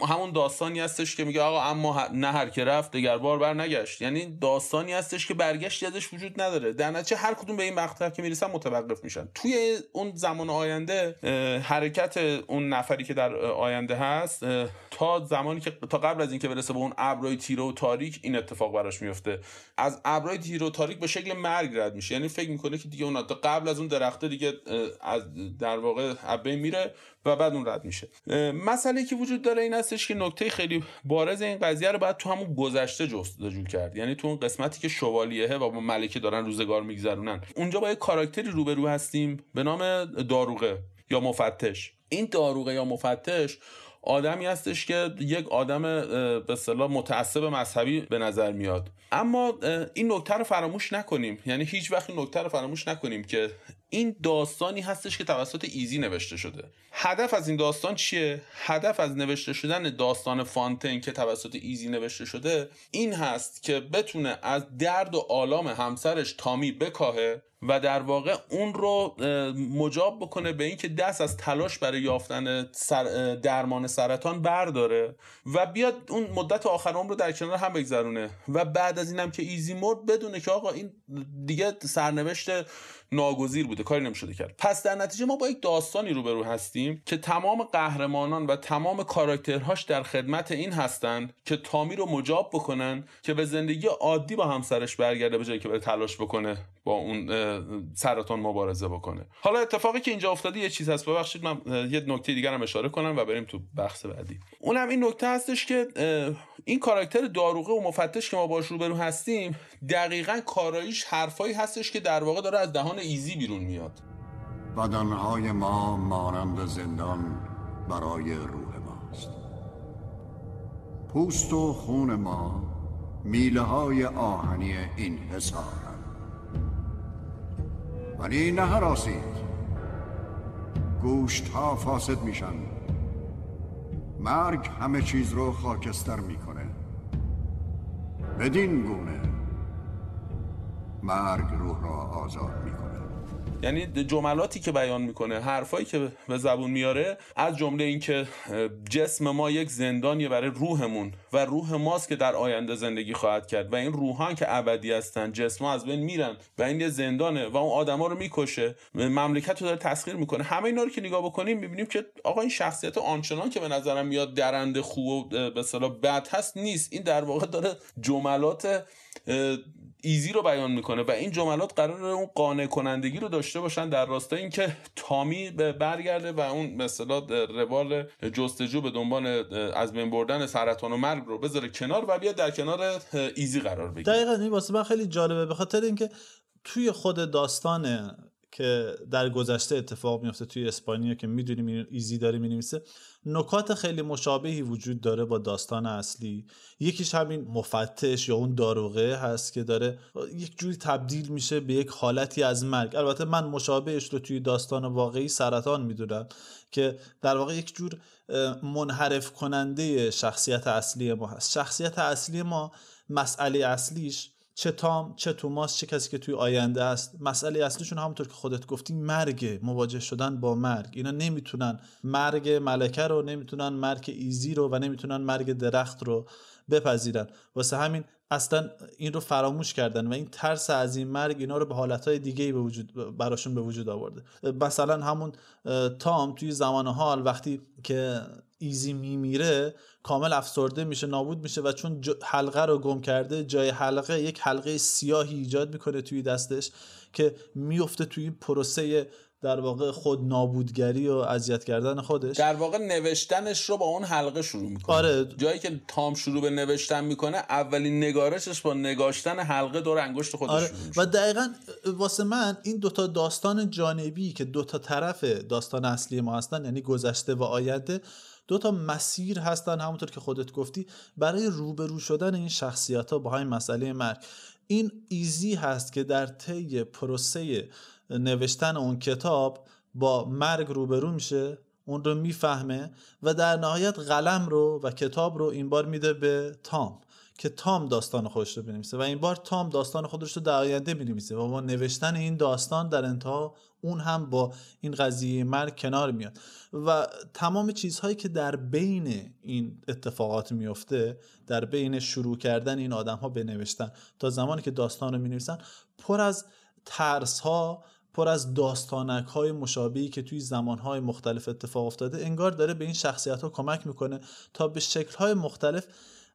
همون داستانی هستش که میگه آقا اما نه هر که رفت دگر بار بر نگشت یعنی داستانی هستش که برگشتی ازش وجود نداره. در نتیجه هر کدوم به این مقطع که می‌رسن متوقف میشن. توی اون زمان آینده حرکت اون نفری که در آینده هست تا زمانی که تا قبل از اینکه برسه به اون ابرای تیره و تاریک این اتفاق براش میفته. از ابرای تیره و تاریک به شکل مرگ رد میشه. یعنی فکر می‌کنه که دیگه اون قبل از اون درخته دیگه از در واقع ابه میره. و بعد اون رد میشه. مسئله که وجود داره این هستش که نکته خیلی بارز این قضیه رو باید تو همون گذشته جستجو کرد. یعنی تو اون قسمتی که شوالیه و با ملکه دارن روزگار میگذرونن. اونجا با یه کاراکتری روبرو هستیم به نام داروغه یا مفتش. این داروغه یا مفتش آدمی هستش که یک آدم به اصطلاح متعصب مذهبی به نظر میاد. اما این نکته رو فراموش نکنیم. یعنی هیچ وقت نکته رو فراموش نکنیم که این داستانی هستش که توسط ایزی نوشته شده. هدف از این داستان چیه؟ هدف از نوشته شدن داستان فانتین که توسط ایزی نوشته شده این هست که بتونه از درد و آلام همسرش تامی بکاهه و در واقع اون رو مجاب بکنه به اینکه دست از تلاش برای یافتن درمان سرطان برداره و بیاد اون مدت آخر رو در کنار هم بگذرونه. و بعد از اینم که ایزی مرد بدونه که آقا این دیگه سرنوشت ناگزیر بوده کاری نمی‌شده کرد. پس در نتیجه ما با یک داستانی روبرو هستیم که تمام قهرمانان و تمام کاراکترهاش در خدمت این هستن که تامی رو مجاب بکنن که به زندگی عادی با همسرش برگرده به جایی که بره تلاش بکنه با اون سرطان مبارزه بکنه. حالا اتفاقی که اینجا افتاده یه چیز هست ببخشید من یه نکته دیگر هم اشاره کنم و بریم تو بحث بعدی. اونم این نکته هستش که این کاراکتر داروغه و مفتش که ما باش روبرو هستیم دقیقا کاراییش حرفایی هستش که در واقع داره از دهان ایزی بیرون میاد. بدنهای ما مانند زندان برای روح ماست. پوست و خون ما میله های آهنی این حسار ولی نه هراسید گوشت ها فاسد میشن. مرگ همه چیز رو خاکستر می‌کنه. بدین گونه مرگ روح را آزاد می‌کنه. یعنی جملاتی که بیان می‌کنه حرفایی که به زبون میاره از جمله اینکه جسم ما یک زندانیه برای روحمون و روح ماست که در آینده زندگی خواهد کرد و این روحان که ابدی هستن جسم از بین میرن و این یه زندانه و اون آدما رو می‌کشه مملکت رو داره تسخیر می‌کنه. همه اینا رو که نگاه بکنیم می‌بینیم که آقا این شخصیت آنچنان که به نظرم میاد درنده خوب و به بد هست نیست. این در واقع داره جملات ایزی رو بیان می‌کنه و این جملات قرار اون قانع کنندگی رو داشته باشن در راستای اینکه تامی برگرده و اون مثلا روال جستجو به دنبال از بین بردن سرطان و مرگ رو بذاره کنار و بیاد در کنار ایزی قرار بگیره. دقیقا این واسه من خیلی جالبه به خاطر اینکه توی خود داستان که در گذشته اتفاق میفته توی اسپانیا که می‌دونیم ایزی داره می‌نویسه نکات خیلی مشابهی وجود داره با داستان اصلی. یکیش همین مفتش یا اون داروغه هست که داره یک جوری تبدیل میشه به یک حالتی از مرگ. البته من مشابهش رو توی داستان واقعی سرطان می‌دونم که در واقع یک جور منحرف کننده شخصیت اصلی ما هست. شخصیت اصلی ما مسئله اصلیش چه تام چه توماس چه کسی که توی آینده است. مسئله اصلیشون همونطور که خودت گفتی مرگ مواجه شدن با مرگ. اینا نمی‌تونن مرگ ملکه رو نمی‌تونن مرگ ایزی رو و نمی‌تونن مرگ درخت رو بپذیرن. واسه همین اصلا این رو فراموش کردن و این ترس از این مرگ اینا رو به حالتهای دیگه به وجود براشون به وجود آورده. مثلا همون تام توی زمان حال وقتی که ایزی میمیره کامل افسرده میشه نابود میشه و چون حلقه رو گم کرده جای حلقه یک حلقه سیاهی ایجاد می‌کنه توی دستش که میفته توی این پروسه در واقع خود نابودگری و اذیت کردن خودش در واقع نوشتنش رو با اون حلقه شروع می‌کنه آره. جایی که تام شروع به نوشتن می‌کنه اولین نگارشش با نگاشتن حلقه دور انگشت خودش آره. و دقیقا واسه من این دوتا داستان جانبی که دوتا طرف داستان اصلی ما هستن یعنی گذشته و آینده دو تا مسیر هستن همونطور که خودت گفتی برای روبرو شدن این شخصیت ها با همین مسئله مرگ. این ایزی هست که در طی پروسه نوشتن اون کتاب با مرگ روبرو میشه اون رو می‌فهمه و در نهایت قلم رو و کتاب رو این بار میده به تام که تام داستان خودش رو بنویسه و این بار تام داستان خودش رو در آینده می‌نویسه و با نوشتن این داستان در انتها اون هم با این قضیه مرگ کنار میاد. و تمام چیزهایی که در بین این اتفاقات میفته در بین شروع کردن این آدم ها بنوشتن تا زمانی که داستان رو می نویسن پر از ترس ها پر از داستانک های مشابهی که توی زمان های مختلف اتفاق افتاده انگار داره به این شخصیت ها کمک می‌کنه تا به شکل های مختلف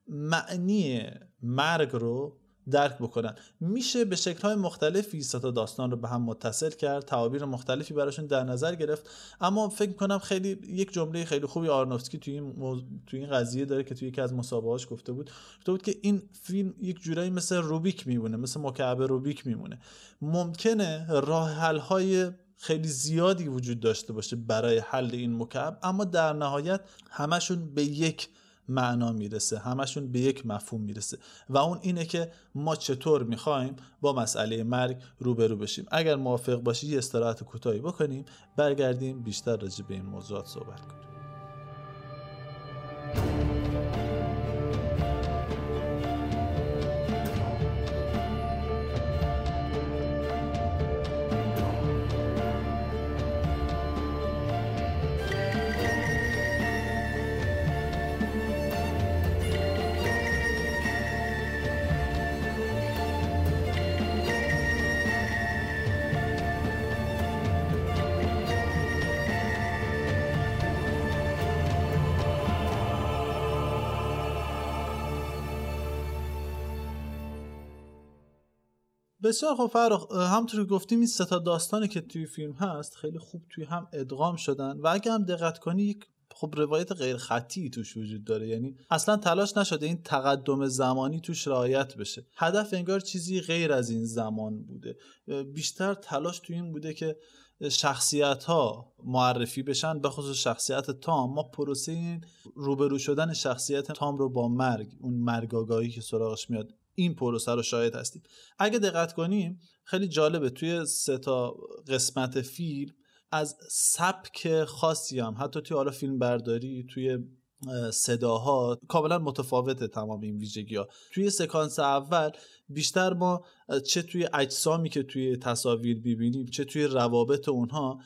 معنی مرگ رو درک بکنن. میشه به شکل های مختلفی ستا داستان رو به هم متصل کرد تعابیر مختلفی براشون در نظر گرفت. اما فکر می‌کنم خیلی یک جمله خیلی خوبی آرنوفسکی توی این, توی این قضیه داره که توی یکی از مسابقاش گفته بود. گفته بود که این فیلم یک جورایی مثل روبیک میمونه مثل مکعب روبیک میمونه. ممکنه راه حل های خیلی زیادی وجود داشته باشه برای حل این مکعب اما در نهایت همشون به یک معنا می‌رسه همشون به یک مفهوم می‌رسه. و اون اینه که ما چطور می‌خوایم با مسئله مرگ روبرو بشیم. اگر موافق باشی یه استراحت کوتاهی بکنیم برگردیم بیشتر راجع به این موضوعات صحبت کنیم. بسیار خب فرق همطور که گفتیم این ستا داستانی که توی فیلم هست خیلی خوب توی هم ادغام شدن و اگه هم دقت کنی یک خب روایت غیر خطی توش وجود داره. یعنی اصلا تلاش نشده این تقدم زمانی توش رعایت بشه. هدف انگار چیزی غیر از این زمان بوده. بیشتر تلاش توی این بوده که شخصیت ها معرفی بشن به خصوص شخصیت تام. ما پروسه این روبرو شدن شخصیت تام رو با مرگ اون مرگ آگاهی که سراغش میاد این پروسه رو شاهد هستیم اگه دقت کنیم خیلی جالبه توی سه تا قسمت فیلم از سبک خاصی هم حتی توی حالا فیلم برداری توی صداها کاملا متفاوته تمام این ویژگی ها توی سکانس اول بیشتر ما چه توی اجسامی که توی تصاویر ببینیم چه توی روابط اونها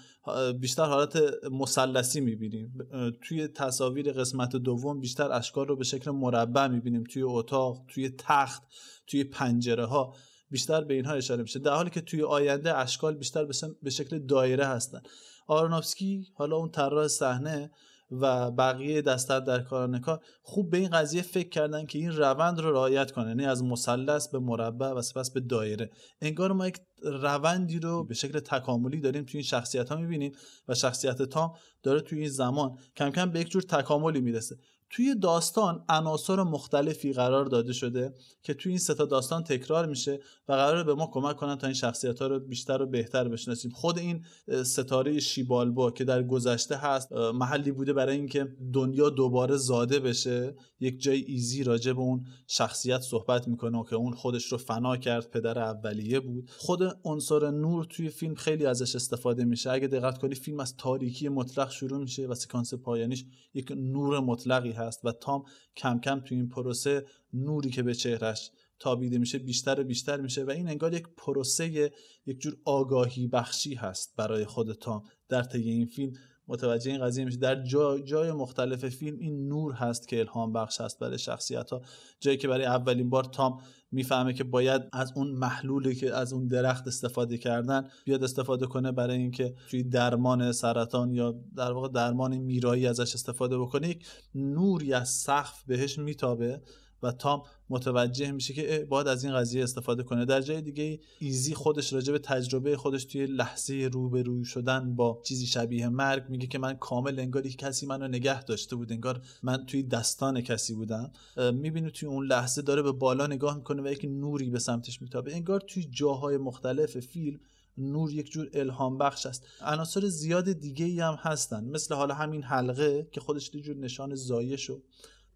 بیشتر حالت مثلثی می‌بینیم. توی تصاویر قسمت دوم بیشتر اشکال رو به شکل مربع می‌بینیم. توی اتاق توی تخت توی پنجره ها بیشتر به اینها اشاره میشه. در حالی که توی آینده اشکال بیشتر به شکل دایره هستن. آرونوفسکی حالا اون طراح صحنه و بقیه دستت در کاران کار خوب به این قضیه فکر کردن که این روند رو رعایت کنه یعنی از مثلث به مربع و سپس به دایره. انگار ما یک روندی رو به شکل تکاملی داریم توی این شخصیت ها می‌بینیم و شخصیت تام داره توی این زمان کم کم به یک جور تکاملی می‌رسه. توی داستان عناصر مختلفی قرار داده شده که توی این ستا داستان تکرار میشه و قرار به ما کمک کنن تا این شخصیت ها رو بیشتر و بهتر بشناسیم. خود این ستاره شیبالبا که در گذشته هست محلی بوده برای اینکه دنیا دوباره زاده بشه یک جای ایزی راجع به اون شخصیت صحبت می‌کنه که اون خودش رو فنا کرد پدر اولیه بود. خود عنصر نور توی فیلم خیلی ازش استفاده میشه. اگه دقت کنی فیلم از تاریکی مطلق شروع میشه و سکانس پایانیش یک نور مطلقی هست و تام کم کم تو این پروسه نوری که به چهرش تابیده میشه بیشتر و بیشتر میشه و این انگار یک پروسه یک جور آگاهی بخشی هست برای خود تام در طی این فیلم. متوجه این قضیه میشه در جای, جای مختلف فیلم این نور هست که الهام بخش هست برای شخصیت ها جایی که برای اولین بار تام می‌فهمه که باید از اون محلولی که از اون درخت استفاده کردن بیاد استفاده کنه برای اینکه توی درمان سرطان یا در واقع درمان میرایی ازش استفاده بکنه. یک نوری از سقف بهش میتابه و تام متوجه میشه که باید از این قضیه استفاده کنه. در جای دیگه ایزی خودش راجع به تجربه خودش توی لحظه روبروی شدن با چیزی شبیه مرگ میگه که من کامل انگار کسی منو نگه داشته بود انگار من توی دستان کسی بودم. می‌بینی توی اون لحظه داره به بالا نگاه می‌کنه و یک نوری به سمتش میتابه. انگار توی جاهای مختلف فیلم نور یک جور الهام بخش است. عناصر زیاد دیگه ای هم هستن. مثل حالا همین حلقه که خودش یه جور نشان زایش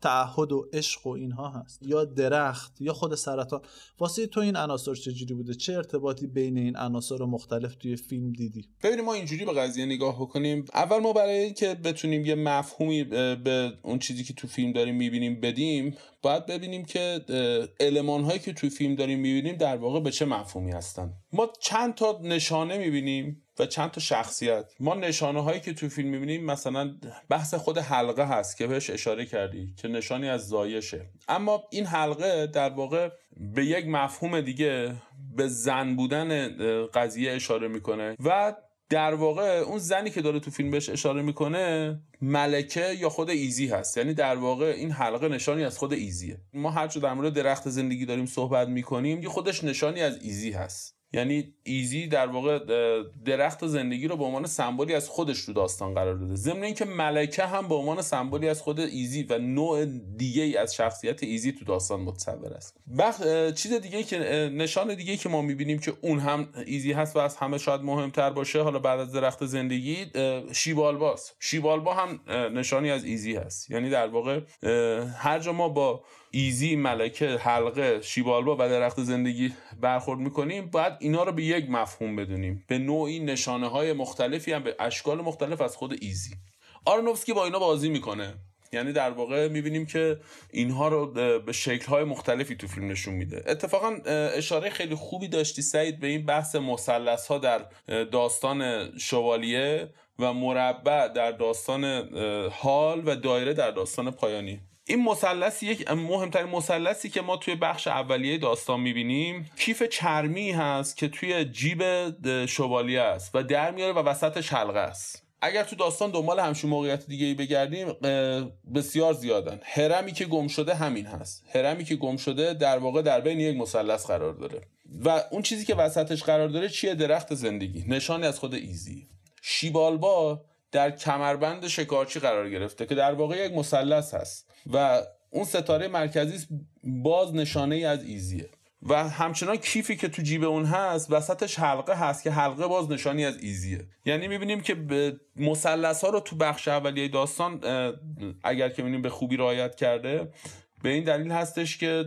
تعهد و عشق و اینها هست. یا درخت یا خود سرطان. واسه تو این عناصر چجوری بوده؟ چه ارتباطی بین این عناصر مختلف توی فیلم دیدی؟ ببینیم ما اینجوری به قضیه نگاه بکنیم. اول ما برای اینکه بتونیم یه مفهومی به اون چیزی که تو فیلم داریم می‌بینیم بدیم باید ببینیم که علمان هایی که توی فیلم داریم می‌بینیم در واقع به چه مفهومی هستن. ما چند تا نشانه می‌بینیم. و چند تا شخصیت. ما نشانه هایی که تو فیلم می‌بینیم مثلا بحث خود حلقه هست که بهش اشاره کردی که نشانی از زایشه. اما این حلقه در واقع به یک مفهوم دیگه به زن بودن قضیه اشاره می‌کنه و در واقع اون زنی که داره تو فیلم بهش اشاره می‌کنه ملکه یا خود ایزی هست. یعنی در واقع این حلقه نشانی از خود ایزیه. ما هرچه در مورد درخت زندگی داریم صحبت می‌کنیم یه خودش نشانی از ایزی هست. یعنی ایزی در واقع درخت زندگی رو به عنوان سمبولی از خودش تو داستان قرار داده. ضمن اینکه ملکه هم به عنوان سمبولی از خود ایزی و نوع دیگه ای از شخصیت ایزی تو داستان متصور است. بخ... چیز دیگه که نشان دیگه که ما می‌بینیم که اون هم ایزی هست و از همه شاید مهمتر باشه حالا بعد از درخت زندگی شیبالباست شیبالبا هم نشانی از ایزی هست. یعنی در واقع هر جا ما با ایزی ملکه حلقه شیبالبا و درخت زندگی برخورد می‌کنیم. باید اینا رو به یک مفهوم بدونیم. به نوعی نشانه های مختلفی هم به اشکال مختلف از خود ایزی. آرنوفسکی با اینا بازی می‌کنه. یعنی در واقع می‌بینیم که اینها رو به شکلهای مختلفی تو فیلم نشون میده. اتفاقا اشاره خیلی خوبی داشتی سعید به این بحث مثلث ها در داستان شوالیه و مربع در داستان حال و دایره در داستان پایانی. این مثلث یک مهمترین مثلثی که ما توی بخش اولیه داستان می‌بینیم کیف چرمی هست که توی جیب شوالیه است و در میاره و وسطش حلقه است. اگر تو داستان دنبال همشون موقعیت دیگه ای بگردیم بسیار زیادن. هرمی که گم شده همین هست. هرمی که گم شده در واقع در بین یک مثلث قرار داره. و اون چیزی که وسطش قرار داره چیه؟ درخت زندگی. نشانی از خود ایزی. شیبالبا در کمربند شکارچی قرار گرفته که در واقع یک مثلث هست و اون ستاره مرکزی باز نشانه ای از ایزیه. و همچنان کیفی که تو جیب اون هست وسطش حلقه هست که حلقه باز نشانی از ایزیه. یعنی می‌بینیم که مثلث ها رو تو بخش اولیه داستان اگر که می‌بینیم به خوبی رعایت کرده به این دلیل هستش که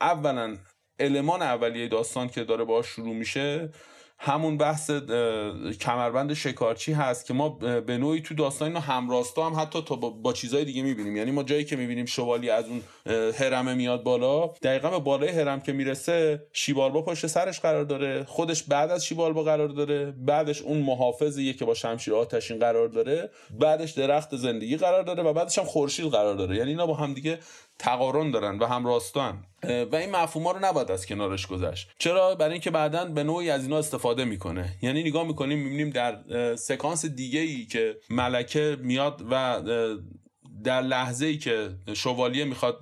اولا المان اولیه داستان که داره باش شروع میشه همون بحث کمربند شکارچی هست که ما به نوعی تو داستان اینو همراستا هم حتی تا با, چیزهای دیگه می‌بینیم. یعنی ما جایی که می‌بینیم شوالی از اون هرمه میاد بالا دقیقا به بالای هرم که می‌رسه شیبالبا پشت سرش قرار داره. خودش بعد از شیبالبا قرار داره. بعدش اون محافظیه که با شمشیر آتشین قرار داره. بعدش درخت زندگی قرار داره و بعدش هم خورشید قرار داره. یعنی اینا با هم دیگه تقارن دارن و هم راستان و این مفهوم ها رو نباید از کنارش گذشت. چرا؟ برای اینکه بعدا به نوعی از اینا استفاده می‌کنه. یعنی نگاه می‌کنیم می‌بینیم در سکانس دیگه ای که ملکه میاد و در لحظه ای که شوالیه می‌خواد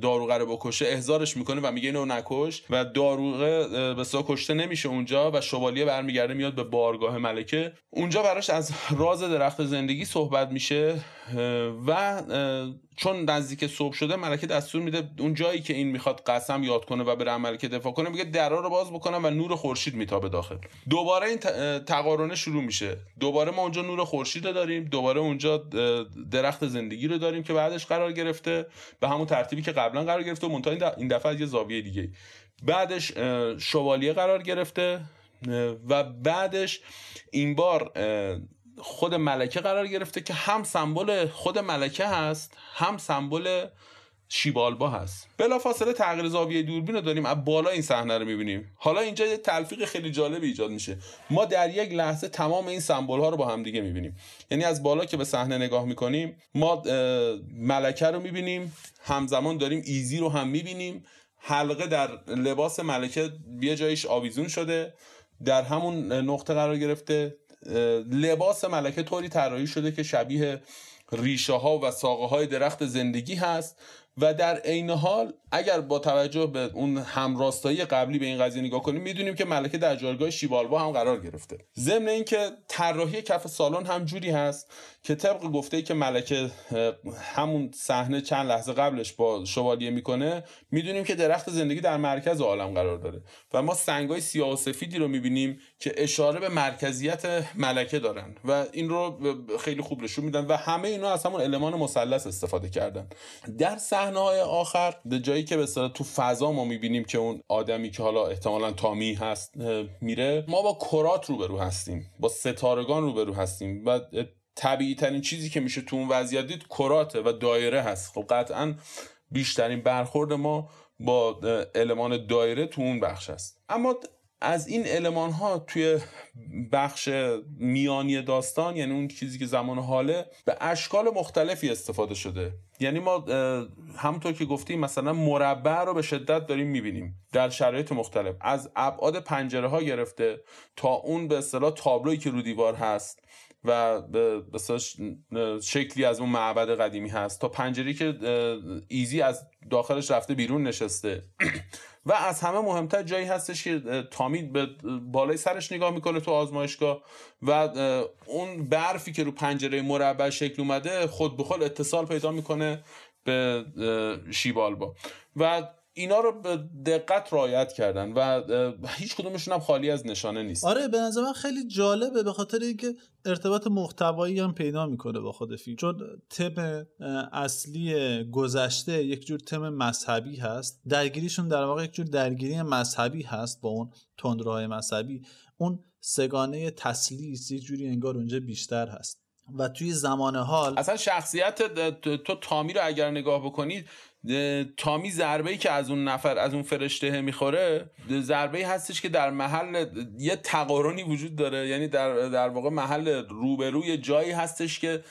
داروغه رو بکشه احزارش می‌کنه و میگه اینو نکش و داروغه به کشته نمیشه اونجا و شوالیه برمیگرده میاد به بارگاه ملکه. اونجا براش از راز درخت زندگی صحبت میشه و چون نزدیک صبح شده ملکه دستور میده اون جایی که این می‌خواد قسم یاد کنه و بره ملکه دفاع کنه میگه درا رو باز بکنم و نور خورشید میتابه داخل. دوباره این تقارنه شروع میشه. دوباره ما اونجا نور خورشید داریم دوباره اونجا درخت زندگی رو داریم که بعدش قرار گرفته به همون ترتیبی که قبلا قرار گرفته و منتها این دفعه یه زاویه دیگه. بعدش شوالیه قرار گرفته و بعدش این بار خود ملکه قرار گرفته که هم سمبل خود ملکه هست هم سمبل شیبالبا هست. بلافاصله تغییر زاویه دوربین رو داریم از بالا این صحنه رو می‌بینیم. حالا اینجا یه تلفیق خیلی جالب ایجاد میشه. ما در یک لحظه تمام این سمبل ها رو با هم دیگه می‌بینیم. یعنی از بالا که به صحنه نگاه می‌کنیم ما ملکه رو می‌بینیم همزمان داریم ایزی رو هم می‌بینیم. حلقه در لباس ملکه یه جایش آویزون شده در همون نقطه قرار گرفته. لباس ملکه طوری طراحی شده که شبیه ریشه ها و ساقه های درخت زندگی هست و در عین حال اگر با توجه به اون همراستایی قبلی به این قضیه نگاه کنیم می‌دونیم که ملکه در جایگاه شیبالبا هم قرار گرفته. ضمن اینکه طراحی کف سالن هم جوری هست که طبق گفته که ملکه همون صحنه چند لحظه قبلش با شوالیه می‌کنه می‌دونیم که درخت زندگی در مرکز عالم قرار داره و ما سنگای سیاه و سفیدی رو می‌بینیم که اشاره به مرکزیت ملکه دارن و این رو خیلی خوب نشون میدن و همه اینا از همون المان مثلث استفاده کردن. در صحنه های آخر به جایی که به تو فضا ما می‌بینیم که اون آدمی که حالا احتمالا تامی هست میره ما با کرات روبرو هستیم با ستارگان روبرو هستیم و طبیعی ترین چیزی که میشه تو اون وضعیت دید کراته و دایره هست. خب قطعا بیشترین برخورد ما با المان دایره تو اون بخش است اما از این अलمان ها توی بخش میانی داستان یعنی اون چیزی که زمان حاله به اشکال مختلفی استفاده شده. یعنی ما همونطور که گفتیم مثلا مربع رو به شدت داریم می‌بینیم در شرایط مختلف. از ابعاد پنجره ها گرفته تا اون به اصطلاح تابلویی که رو دیوار هست و به شکلی از اون معبد قدیمی هست تا پنجری که ایزی از داخلش رفته بیرون نشسته. [CLEARS THROAT] و از همه مهمتر جایی هستش که تامی به بالای سرش نگاه می‌کنه تو آزمایشگاه و اون برفی که رو پنجره مربع شکل اومده خود به خود اتصال پیدا می‌کنه به شیبالبا و اینا رو به دقت رعایت کردن و هیچ کدومشون هم خالی از نشانه نیست. آره به نظر من خیلی جالبه به خاطر اینکه ارتباط محتوایی هم پیدا می‌کنه با خود فیلم. چون تم اصلی گذشته یک جور تم مذهبی هست. درگیریشون در واقع یک جور درگیری مذهبی هست با اون تندروهای مذهبی. اون سگانه تسلیس یک جوری انگار اونجا بیشتر هست. و توی زمان حال اصلا شخصیت تو تامی رو اگر نگاه بکنید تامی ضربه ای که از اون نفر از اون فرشته می‌خوره ضربه ای هستش که در محل یه تقارنی وجود داره. یعنی در در واقع محل روبروی جایی هستش که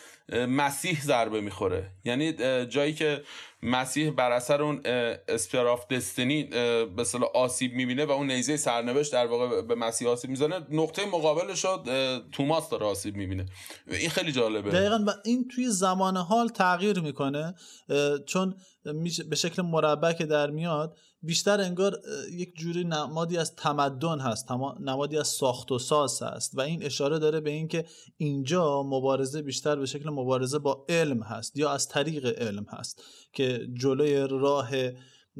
مسیح ضربه می‌خوره. یعنی جایی که مسیح بر اثر اون اسپراف دستنی به صلاح آسیب می‌بینه و اون نیزه سرنوشت در واقع به مسیح آسیب می‌زنه نقطه مقابلش رو توماس داره آسیب می‌بینه. این خیلی جالبه. دقیقا و این توی زمان حال تغییر می‌کنه چون به شکل مربع که در میاد بیشتر انگار یک جوری نمادی از تمدن هست نمادی از ساخت و ساز هست و این اشاره داره به اینکه اینجا مبارزه بیشتر به شکل مبارزه با علم هست یا از طریق علم هست که جلوی راه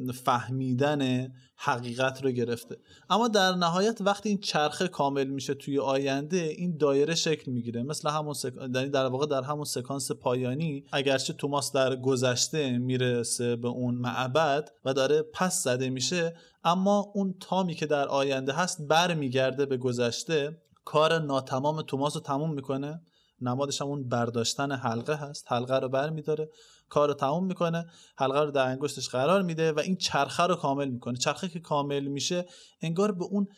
فهمیدن حقیقت رو گرفته. اما در نهایت وقتی این چرخه کامل میشه توی آینده این دایره شکل می‌گیره. مثل همون سک... یعنی در واقع در همون سکانس پایانی اگرچه توماس در گذشته می‌رسه به اون معبد و داره پس زده میشه اما اون تامی که در آینده هست برمیگرده به گذشته. کار ناتمام توماس رو تموم می‌کنه. نمادش هم اون برداشتن حلقه هست. حلقه رو بر میداره کار رو تموم می‌کنه حلقه رو در انگشتش قرار میده و این چرخه رو کامل می‌کنه. چرخه که کامل میشه انگار به اون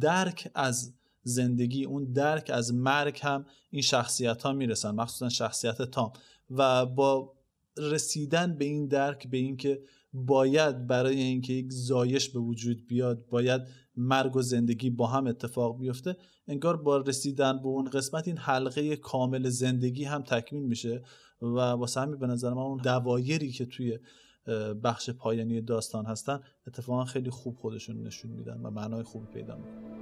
درک از زندگی اون درک از مرگ هم این شخصیت ها می‌رسن مخصوصا شخصیت تام. و با رسیدن به این درک به اینکه باید برای اینکه یک زایش به وجود بیاد باید مرگ و زندگی با هم اتفاق بیفته انگار با رسیدن به اون قسمت این حلقه کامل زندگی هم تکمیل میشه. و واسه همین به نظر من اون دوایری که توی بخش پایانی داستان هستن اتفاقا خیلی خوب خودشون نشون میدن و معنای خوبی پیدا می‌کنن.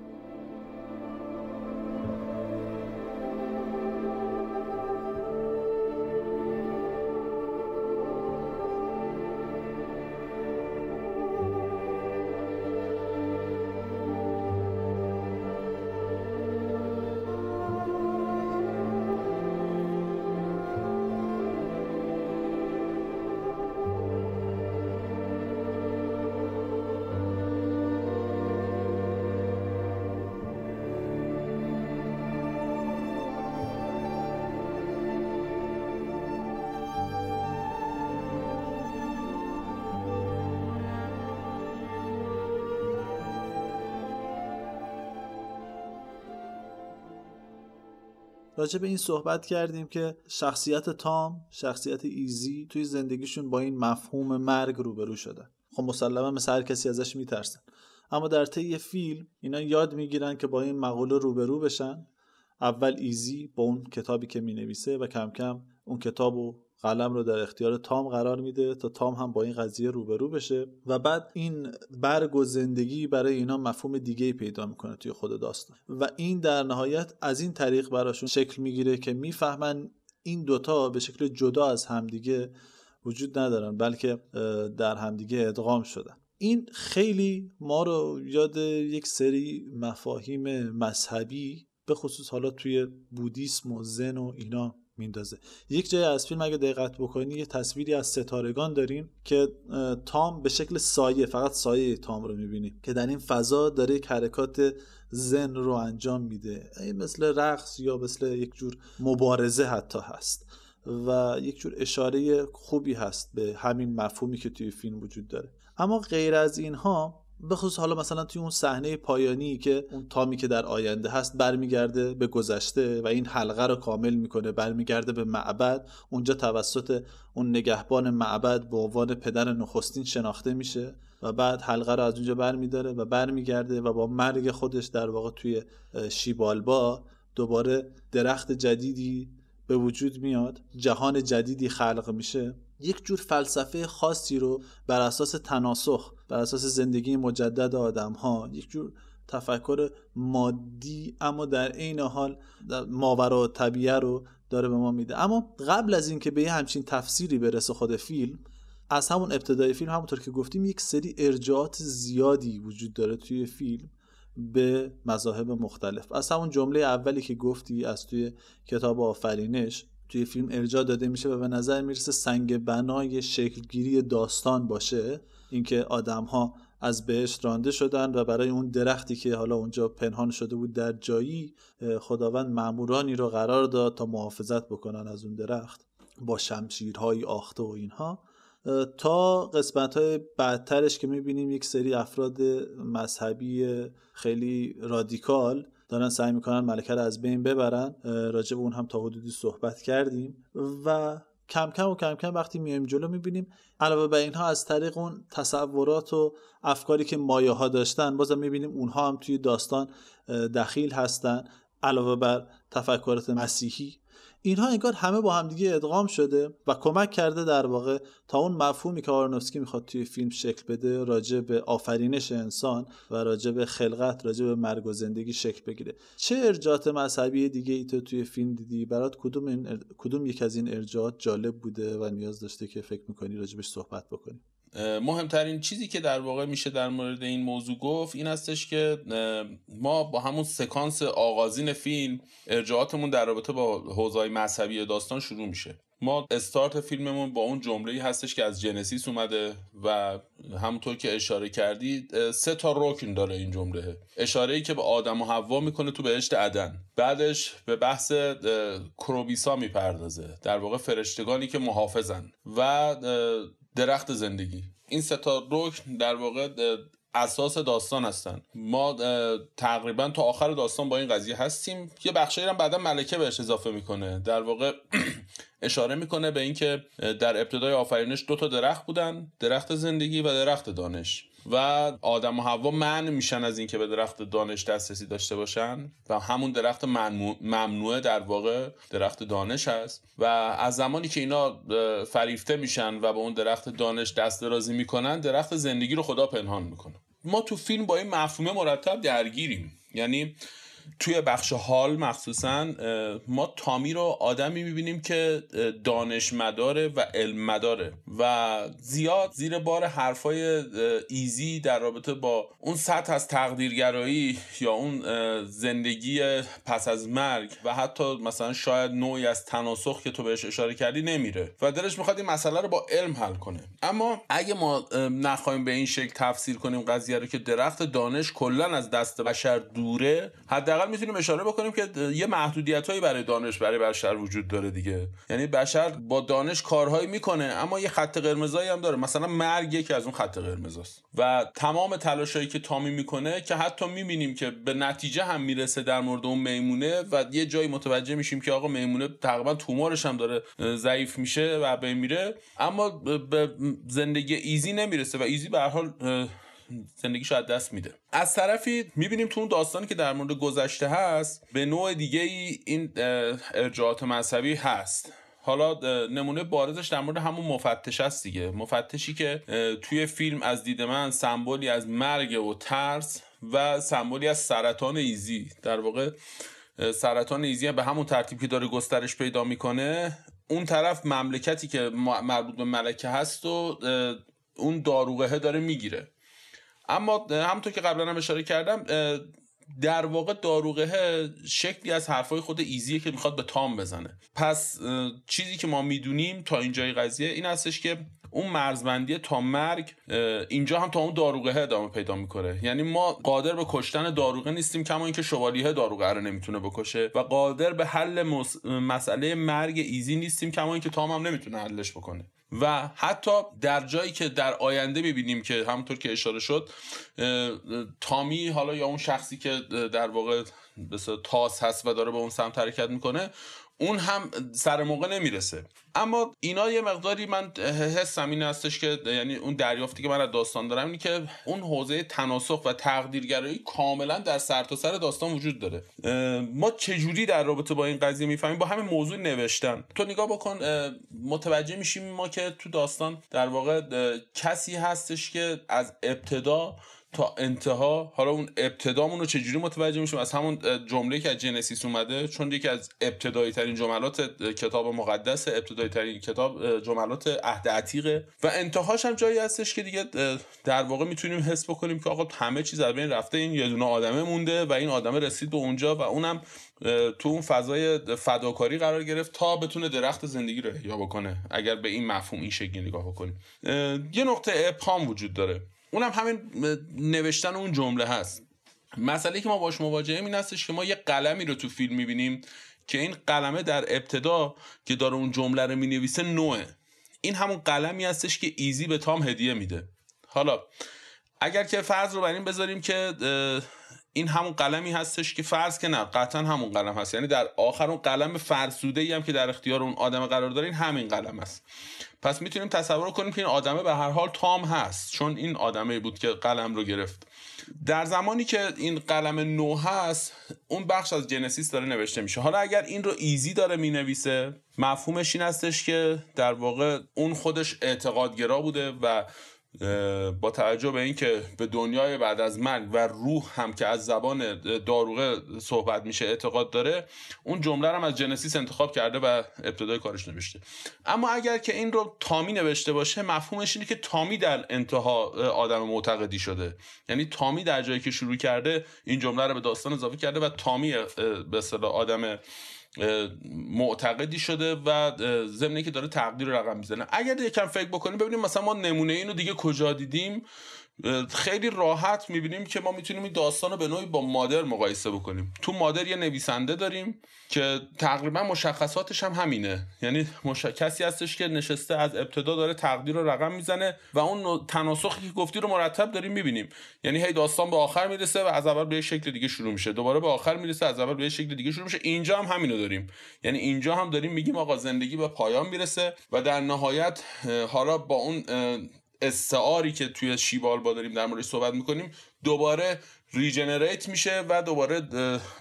راجع به این صحبت کردیم که شخصیت تام شخصیت ایزی توی زندگیشون با این مفهوم مرگ روبرو شدن خب مسلما مثل هر کسی ازش میترسن. اما در طی فیلم اینا یاد می‌گیرن که با این مقوله روبرو بشن. اول ایزی با اون کتابی که می‌نویسه و کم کم اون کتاب قلم رو در اختیار تام قرار میده تا تام هم با این قضیه روبرو بشه و بعد این برگ و زندگی برای اینا مفهوم دیگه پیدا می‌کنه توی خود داستان. و این در نهایت از این طریق براشون شکل می‌گیره که می‌فهمن این دوتا به شکل جدا از همدیگه وجود ندارن بلکه در همدیگه ادغام شدن. این خیلی ما رو یاد یک سری مفاهیم مذهبی به خصوص حالا توی بودیسم و زن و اینا میندازه. یک جای از فیلم اگه دقت بکنی یه تصویری از ستارگان داریم که تام به شکل سایه فقط سایه تام رو می‌بینیم که در این فضا داره یک حرکات زن رو انجام میده. مثل رقص یا مثل یک جور مبارزه حتی هست و یک جور اشاره خوبی هست به همین مفهومی که توی فیلم وجود داره. اما غیر از اینها بخصوص حالا مثلا توی اون صحنه پایانی که اون تامی که در آینده هست برمیگرده به گذشته و این حلقه رو کامل می‌کنه برمیگرده به معبد اونجا توسط اون نگهبان معبد به عنوان پدر نخستین شناخته میشه و بعد حلقه رو از اونجا برمیداره و برمیگرده و با مرگ خودش در واقع توی شیبالبا دوباره درخت جدیدی به وجود میاد جهان جدیدی خلق میشه. یک جور فلسفه خاصی رو بر اساس تناسخ بر اساس زندگی مجدد آدم ها یک جور تفکر مادی اما در عین حال ماورا طبیعه رو داره به ما میده. اما قبل از اینکه به یه همچین تفسیری برسه خود فیلم از همون ابتدای فیلم همونطور که گفتیم یک سری ارجاعات زیادی وجود داره توی فیلم به مذاهب مختلف. از همون جمله اولی که گفتی از توی کتاب آفرینش توی فیلم ارجاع داده میشه و به نظر می‌رسه سنگ بنای شکلگیری داستان باشه. اینکه آدم ها از بهشت رانده شدن و برای اون درختی که حالا اونجا پنهان شده بود در جایی خداوند مامورانی رو قرار داد تا محافظت بکنن از اون درخت با شمشیرهای آخته و اینها. تا قسمت های بعدترش که می‌بینیم یک سری افراد مذهبی خیلی رادیکال دارن سعی می‌کنن ملکه رو از بین ببرن راجع به اون هم تا حدودی صحبت کردیم و کم کم و کم کم وقتی میایم جلو می‌بینیم علاوه بر اینها از طریق اون تصورات و افکاری که مایه ها داشتن بازم می‌بینیم اونها هم توی داستان دخیل هستن. علاوه بر تفکرات مسیحی اینها انگار همه با همدیگه ادغام شده و کمک کرده در واقع تا اون مفهومی که آرنوفسکی می‌خواد توی فیلم شکل بده راجع به آفرینش انسان و راجع به خلقت راجع به مرگ و زندگی شکل بگیره. چه ارجاعات مذهبی دیگه ای تو توی فیلم دیدی؟ برات کدوم این کدوم یک از این ارجاعات جالب بوده و نیاز داشته که فکر می‌کنی راجبش صحبت بکنی؟ مهمترین چیزی که در واقع میشه در مورد این موضوع گفت این هستش که ما با همون سکانس آغازین فیلم ارجاعاتمون در رابطه با حوزه مذهبی داستان شروع میشه. ما استارت فیلممون با اون جمله هستش که از جنسیس اومده و همونطور که اشاره کردی سه تا رکن داره این جمله. اشاره ای که به آدم و حوا می‌کنه تو بهشت عدن. بعدش به بحث کروبیسا می‌پردازه. در واقع فرشتگانی که محافظن. و درخت زندگی. این ستا رکن در واقع اساس داستان هستن. ما تقریبا تا آخر داستان با این قضیه هستیم یه بخشی هم بعدا ملکه بهش اضافه می‌کنه. در واقع [CLEARS THROAT] اشاره می‌کنه به اینکه در ابتدای آفرینش دو تا درخت بودن درخت زندگی و درخت دانش. و آدم و هوا من میشن از اینکه به درخت دانش دسترسی داشته باشن و همون درخت ممنوعه در واقع درخت دانش هست. و از زمانی که اینا فریفته میشن و به اون درخت دانش دست درازی می‌کنن درخت زندگی رو خدا پنهان می‌کنه. ما تو فیلم با این مفهومه مرتب درگیریم. یعنی توی بخش حال مخصوصا ما تامی رو آدمی می‌بینیم که دانش مداره و علم مداره و زیاد زیر بار حرفای ایزی در رابطه با اون سطح از تقدیرگرایی یا اون زندگی پس از مرگ و حتی مثلا شاید نوعی از تناسخ که تو بهش اشاره کردی نمیره و دلش می‌خواد این مسئله رو با علم حل کنه. اما اگه ما نخواهیم به این شکل تفسیر کنیم قضیه رو که درخت دانش کلا از دست بشر دوره حداقل می‌تونیم اشاره بکنیم که یه محدودیت هایی برای دانش برای بشر وجود داره دیگه. یعنی بشر با دانش کارهایی می‌کنه اما یه خط قرمزایی هم داره. مثلا مرگ یکی از اون خط قرمزاست. و تمام تلاشایی که تامی می‌کنه که حتی می‌بینیم که به نتیجه هم می‌رسه در مورد اون میمونه و یه جایی متوجه میشیم که آقا میمونه تقریبا تومارش هم داره ضعیف میشه و به میره اما به زندگی ایزی نمی‌رسه. و ایزی به حال زندگی شاید دست میده. از طرفی می‌بینیم تو اون داستانی که در مورد گذشته هست به نوع دیگه ای این ارجاعات مذهبی هست. حالا نمونه بارزش در مورد همون مفتش هست دیگه. مفتشی که توی فیلم از دید من سمبولی از مرگ و ترس و سمبولی از سرطان ایزی. در واقع سرطان ایزی به همون ترتیب که داره گسترش پیدا می‌کنه اون طرف مملکتی که مربوط به ملکه هست و اون داروغه داره می‌گیره. اما همونطور که قبلا هم اشاره کردم در واقع داروغه شکلی از حرفای خود ایزیه که می‌خواد به تام بزنه. پس چیزی که ما می‌دونیم تا اینجای قضیه این هستش که اون مرزبندی تا مرگ اینجا هم تا اون داروغه ادامه پیدا می‌کنه. یعنی ما قادر به کشتن داروغه نیستیم کما اینکه شوالیه داروغه رو نمی‌تونه بکشه و قادر به حل مسئله مرگ ایزی نیستیم کما اینکه تام هم نمی‌تونه حلش بکنه. و حتی در جایی که در آینده می‌بینیم که همونطور که اشاره شد تامی حالا یا اون شخصی که در واقع تاس هست و داره به اون سمت حرکت می‌کنه اون هم سر موقع نمی‌رسه. اما اینا یه مقداری من حسم این هستش که یعنی اون دریافتی که من از داستان دارم اینه که اون حوزه تناسخ و تقدیرگرایی کاملا در سرتاسر سر داستان وجود داره. ما چجوری در رابطه با این قضیه می‌فهمیم؟ با همین موضوع نوشتن. تو نگاه بکن متوجه میشیم ما که تو داستان در واقع کسی هستش که از ابتدا تا انتها حالا اون ابتدامون رو چجوری متوجه میشیم؟ از همون جمله که از جنسیس اومده چون یکی از ابتدایی ترین جملات کتاب مقدس ابتدایی ترین کتاب جملات عهد عتیقه. و انتهاش هم جایی هستش که دیگه در واقع می‌تونیم حس بکنیم که آقا همه چیز از بین رفته این یه دونه آدمه مونده و این آدمه رسید به اونجا و اونم تو اون فضای فداکاری قرار گرفت تا بتونه درخت زندگی رو احیا بکنه اگر به این مفهوم این شکلی نگاه بکنیم. یه نقطه ابهام وجود داره. اونم همین نوشتن اون جمله هست. مسئله که ما باش مواجهه این هستش که ما یه قلمی رو تو فیلم می‌بینیم که این قلمه در ابتدا که داره اون جمله رو می‌نویسه نوعه. این همون قلمی هستش که ایزی به تام هدیه میده. حالا اگر که فرض رو بر این بذاریم که این همون قلمی هستش که فرض که نه قطعا همون قلم هست. یعنی در آخر اون قلم فرسوده ای هم که در اختیار اون آدم قرار داره این همین قلم است. پس می‌تونیم تصور کنیم که این آدمه به هر حال تام هست چون این آدمه بود که قلم رو گرفت. در زمانی که این قلم نو هست اون بخش از جنسیس داره نوشته میشه. حالا اگر این رو ایزی داره می‌نویسه مفهومش این هستش که در واقع اون خودش اعتقادگرا بوده و با توجه به اینکه به دنیای بعد از مرگ و روح هم که از زبان داروغه صحبت میشه اعتقاد داره اون جمله هم از جنسیس انتخاب کرده و ابتدای کارش نوشته. اما اگر که این رو تامی نوشته باشه مفهومش اینه که تامی در انتها آدم معتقدی شده. یعنی تامی در جایی که شروع کرده این جمله رو به داستان اضافه کرده و تامی به آدم معتقدی شده و ضمن که داره تقدیر رقم می‌زنه. اگر یکم فکر بکنیم ببینیم مثلا ما نمونه اینو دیگه کجا دیدیم؟ خیلی راحت می‌بینیم که ما می‌تونیم این داستان رو به نوعی با مادر مقایسه بکنیم. تو مادر یه نویسنده داریم که تقریبا مشخصاتش هم همینه. یعنی مش... کسی هستش که نشسته از ابتدا داره تقدیر رو رقم می‌زنه و اون تناسخی که گفتی رو مرتب داریم می‌بینیم. یعنی هی داستان به آخر می‌رسه و از اول به شکل دیگه شروع میشه. دوباره به آخر می‌رسه از اول به شکل دیگه شروع میشه. اینجا هم همینو داریم. یعنی اینجا هم داریم میگیم آقا زندگی به پایان می‌رسه و در نهایت حالا با اون استعاری که توی شیبال با داریم در موردش صحبت می‌کنیم دوباره ریجنریت میشه و دوباره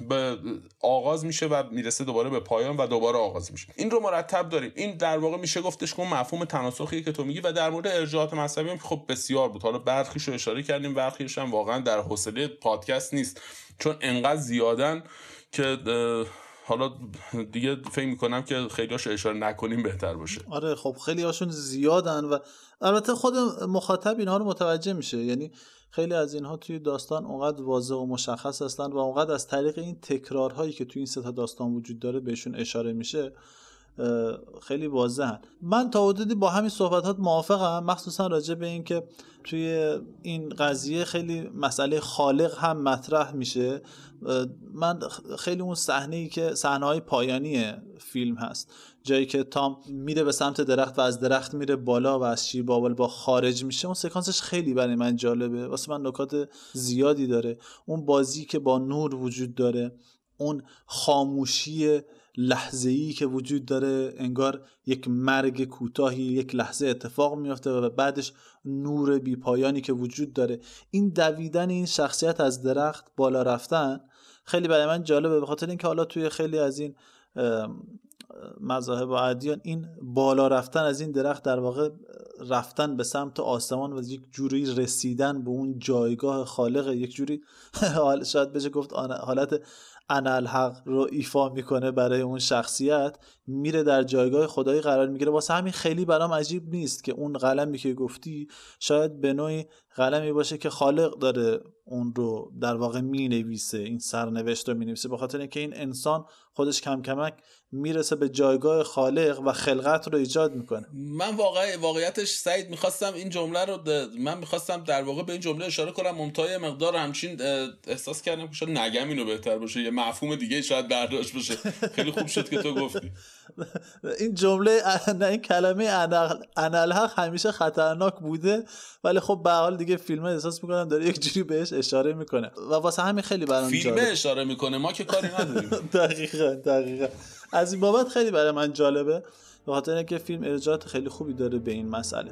به آغاز میشه و می‌رسه دوباره به پایان و دوباره آغاز میشه. این رو مرتب داریم. این در واقع میشه گفتش که مفهوم تناسخی که تو میگی و در مورد ارجاعات مذهبی هم خب بسیار بود. حالا برخیش رو اشاره کردیم برخیش هم واقعا در حوصله پادکست نیست. چون انقدر زیادن که حالا دیگه فکر می‌کنم که خیلی اشاره نکنیم بهتر باشه. آره خب خیلی هاشون زیادن و البته خود مخاطب اینها رو متوجه میشه. یعنی خیلی از اینها توی داستان اونقدر واضح و مشخص هستن و اونقدر از طریق این تکرارهایی که توی این سه داستان وجود داره بهشون اشاره میشه خیلی واضحن. من تا حدودی با همین صحبتات موافقم. مخصوصا راجع به اینکه توی این قضیه خیلی مسئله خالق هم مطرح میشه. من خیلی اون صحنه ای که صحنه های پایانی فیلم هست. جایی که تام میره به سمت درخت و از درخت میره بالا و از شیر بابل با خارج میشه اون سکانسش خیلی برای من جالبه. واسه من نکات زیادی داره. اون بازی که با نور وجود داره اون خاموشی لحظه ای که وجود داره انگار یک مرگ کوتاهی یک لحظه اتفاق میافته و بعدش نور بیپایانی که وجود داره. این دویدن این شخصیت از درخت بالا رفتن خیلی برای من جالبه به خاطر اینکه حالا توی خیلی از این مذاهب و ادیان این بالا رفتن از این درخت در واقع رفتن به سمت آسمان و یک جوری رسیدن به اون جایگاه خالق یک جوری [LAUGHS] شاید بشه گفت حالت الحق رو ایفا می‌کنه برای اون شخصیت میره در جایگاه خدایی قرار می‌گیره. واسه همین خیلی برام عجیب نیست که اون قلمی که گفتی شاید به نوعی قلمی باشه که خالق داره اون رو در واقع می‌نویسه این سرنوشت رو می‌نویسه. به خاطر اینکه این انسان خودش کم کمک می‌رسه به جایگاه خالق و خلقت رو ایجاد می‌کنه. من واقع واقعیتش سعید می‌خواستم این جمله رو من می‌خواستم در واقع به این جمله اشاره کنم. ممتای مقدار همچین احساس کردم که شاید نگم اینو بهتر باشه یه مفهوم دیگه شاید برداشت بشه خیلی خوب شد که تو گفتی. این جمله [LAUGHS] نه این کلمه انالحق همیشه خطرناک بوده ولی خب به حال دیگه فیلم احساس می‌کنم داره یک جوری بهش اشاره می‌کنه. و واسه همین خیلی برام فیلم اشاره می‌کنه ما که کاری نداریم. [LAUGHS] دقیقا دقیقا. از این بابت خیلی برای من جالبه به خاطر اینکه فیلم ارجاعات خیلی خوبی داره به این مسئله.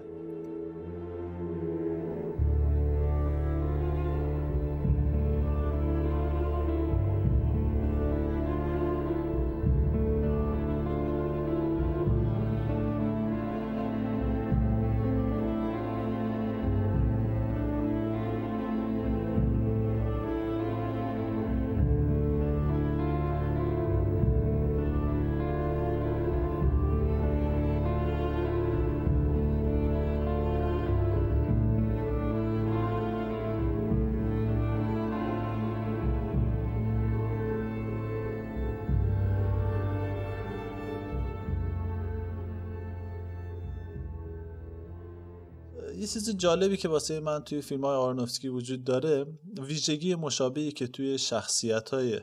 چیز جالبی که واسه من توی فیلم های آرنوفسکی وجود داره ویژگی مشابهی که توی شخصیت های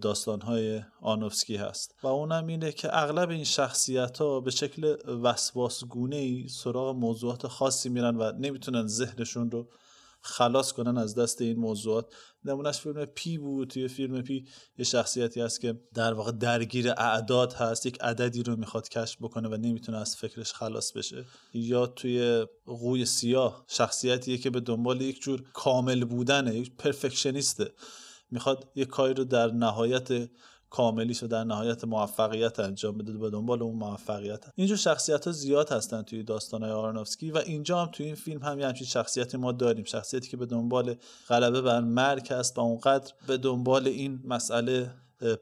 داستان های آنوفسکی هست. و اونم اینه که اغلب این شخصیت ها به شکل وسواسگونه ای سراغ موضوعات خاصی میرن و نمی‌تونن ذهنشون رو خلاص کنن از دست این موضوعات. نمونهش فیلم پی بود. توی فیلم پی یه شخصیتی هست که در واقع درگیر اعداد هست. یک عددی رو می‌خواد کشف بکنه و نمی‌تونه از فکرش خلاص بشه. یا توی قوی سیاه شخصیتیه که به دنبال یک جور کامل بودنه یک پرفکشنیسته. می‌خواد یک کاری رو در نهایت کاملیش و در نهایت موفقیت انجام بده به دنبال اون موفقیت. اینجور شخصیت ها زیاد هستن توی داستان های آرانوفسکی و اینجا هم توی این فیلم هم یه همچین شخصیتی ما داریم. شخصیتی که به دنبال غلبه بر مرگ هست و اونقدر به دنبال این مسئله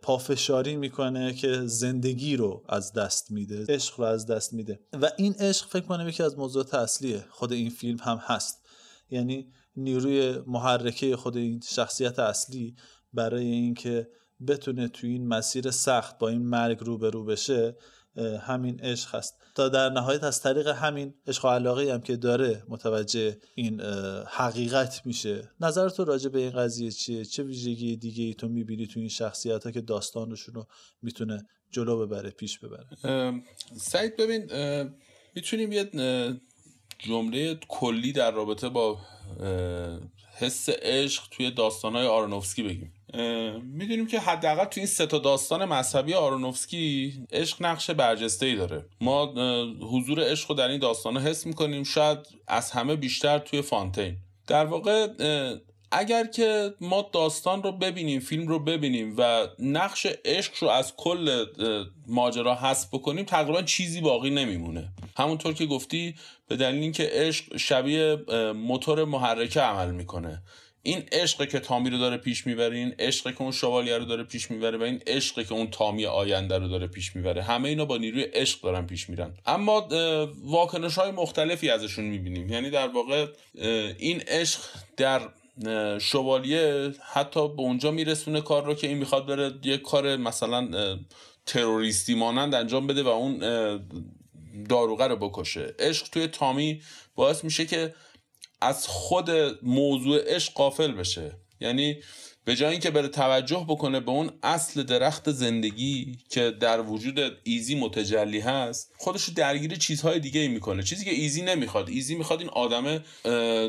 پافشاری می‌کنه که زندگی رو از دست میده عشق رو از دست میده. و این عشق فکر کنم یکی از موضوعات اصلیه خود این فیلم هم هست. یعنی نیروی محرکه خود این شخصیت اصلی برای اینکه بتونه توی این مسیر سخت با این مرگ روبرو بشه همین عشق هست. تا در نهایت از طریق همین عشق و علاقه هم که داره متوجه این حقیقت میشه. نظر تو راجع به این قضیه چیه؟ چه ویژگی دیگه ای تو می‌بینی تو این شخصیت ها که داستانشون رو می‌تونه جلو ببره پیش ببره؟ سعید ببین می‌تونیم یه جمله کلی در رابطه با حس عشق توی داستانهای آرونوفسکی بگیم. می‌دونیم که حداقل تو این سه تا داستان مذهبی آرونوفسکی عشق نقش برجسته ای داره. ما حضور عشق رو در این داستان حس می‌کنیم شاید از همه بیشتر توی فانتین. در واقع اگر که ما داستان رو ببینیم فیلم رو ببینیم و نقش عشق رو از کل ماجرا حذف بکنیم تقریبا چیزی باقی نمیمونه. همونطور که گفتی به دلیل اینکه عشق شبیه موتور محرکه عمل می‌کنه. این عشق که تامی رو داره پیش می‌بره این عشق که اون شوالیه رو داره پیش می‌بره و این عشق که اون تامی آینده رو داره پیش می‌بره. همه اینا با نیروی عشق دارن پیش میرن. اما واکنش های مختلفی ازشون می‌بینیم. یعنی در واقع این عشق در شوالیه حتی به اونجا میرسونه کار رو که این می‌خواد بره یه کار مثلا تروریستی مانند انجام بده و اون داروغه رو بکشه. عشق توی تامی باعث میشه که از خود موضوع عشق قافل بشه. یعنی به جای اینکه بره توجه بکنه به اون اصل درخت زندگی که در وجود ایزی متجلی هست خودش رو درگیر چیزهای دیگه می‌کنه. چیزی که ایزی نمی‌خواد. ایزی می‌خواد این آدمه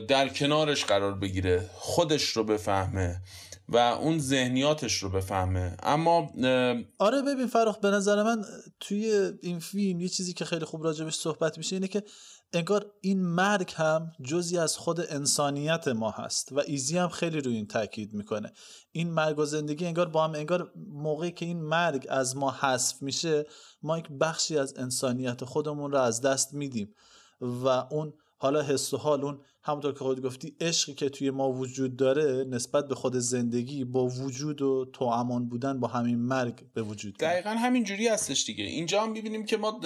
در کنارش قرار بگیره خودش رو بفهمه و اون ذهنیاتش رو بفهمه. اما آره ببین فراخ به نظر من توی این فیلم یه چیزی که خیلی خوب راجبش صحبت میشه اینه که انگار این مرگ هم جزی از خود انسانیت ما هست و ایزی هم خیلی روی این تاکید می‌کنه. این مرگ و زندگی انگار با هم انگار موقعی که این مرگ از ما حذف میشه ما یک بخشی از انسانیت خودمون رو از دست میدیم و اون حالا حس و حال اون همونطور که خود گفتی عشقی که توی ما وجود داره نسبت به خود زندگی با وجود و تو امان بودن با همین مرگ به وجود دقیقا همین جوری هستش دیگه. اینجا هم می‌بینیم که ما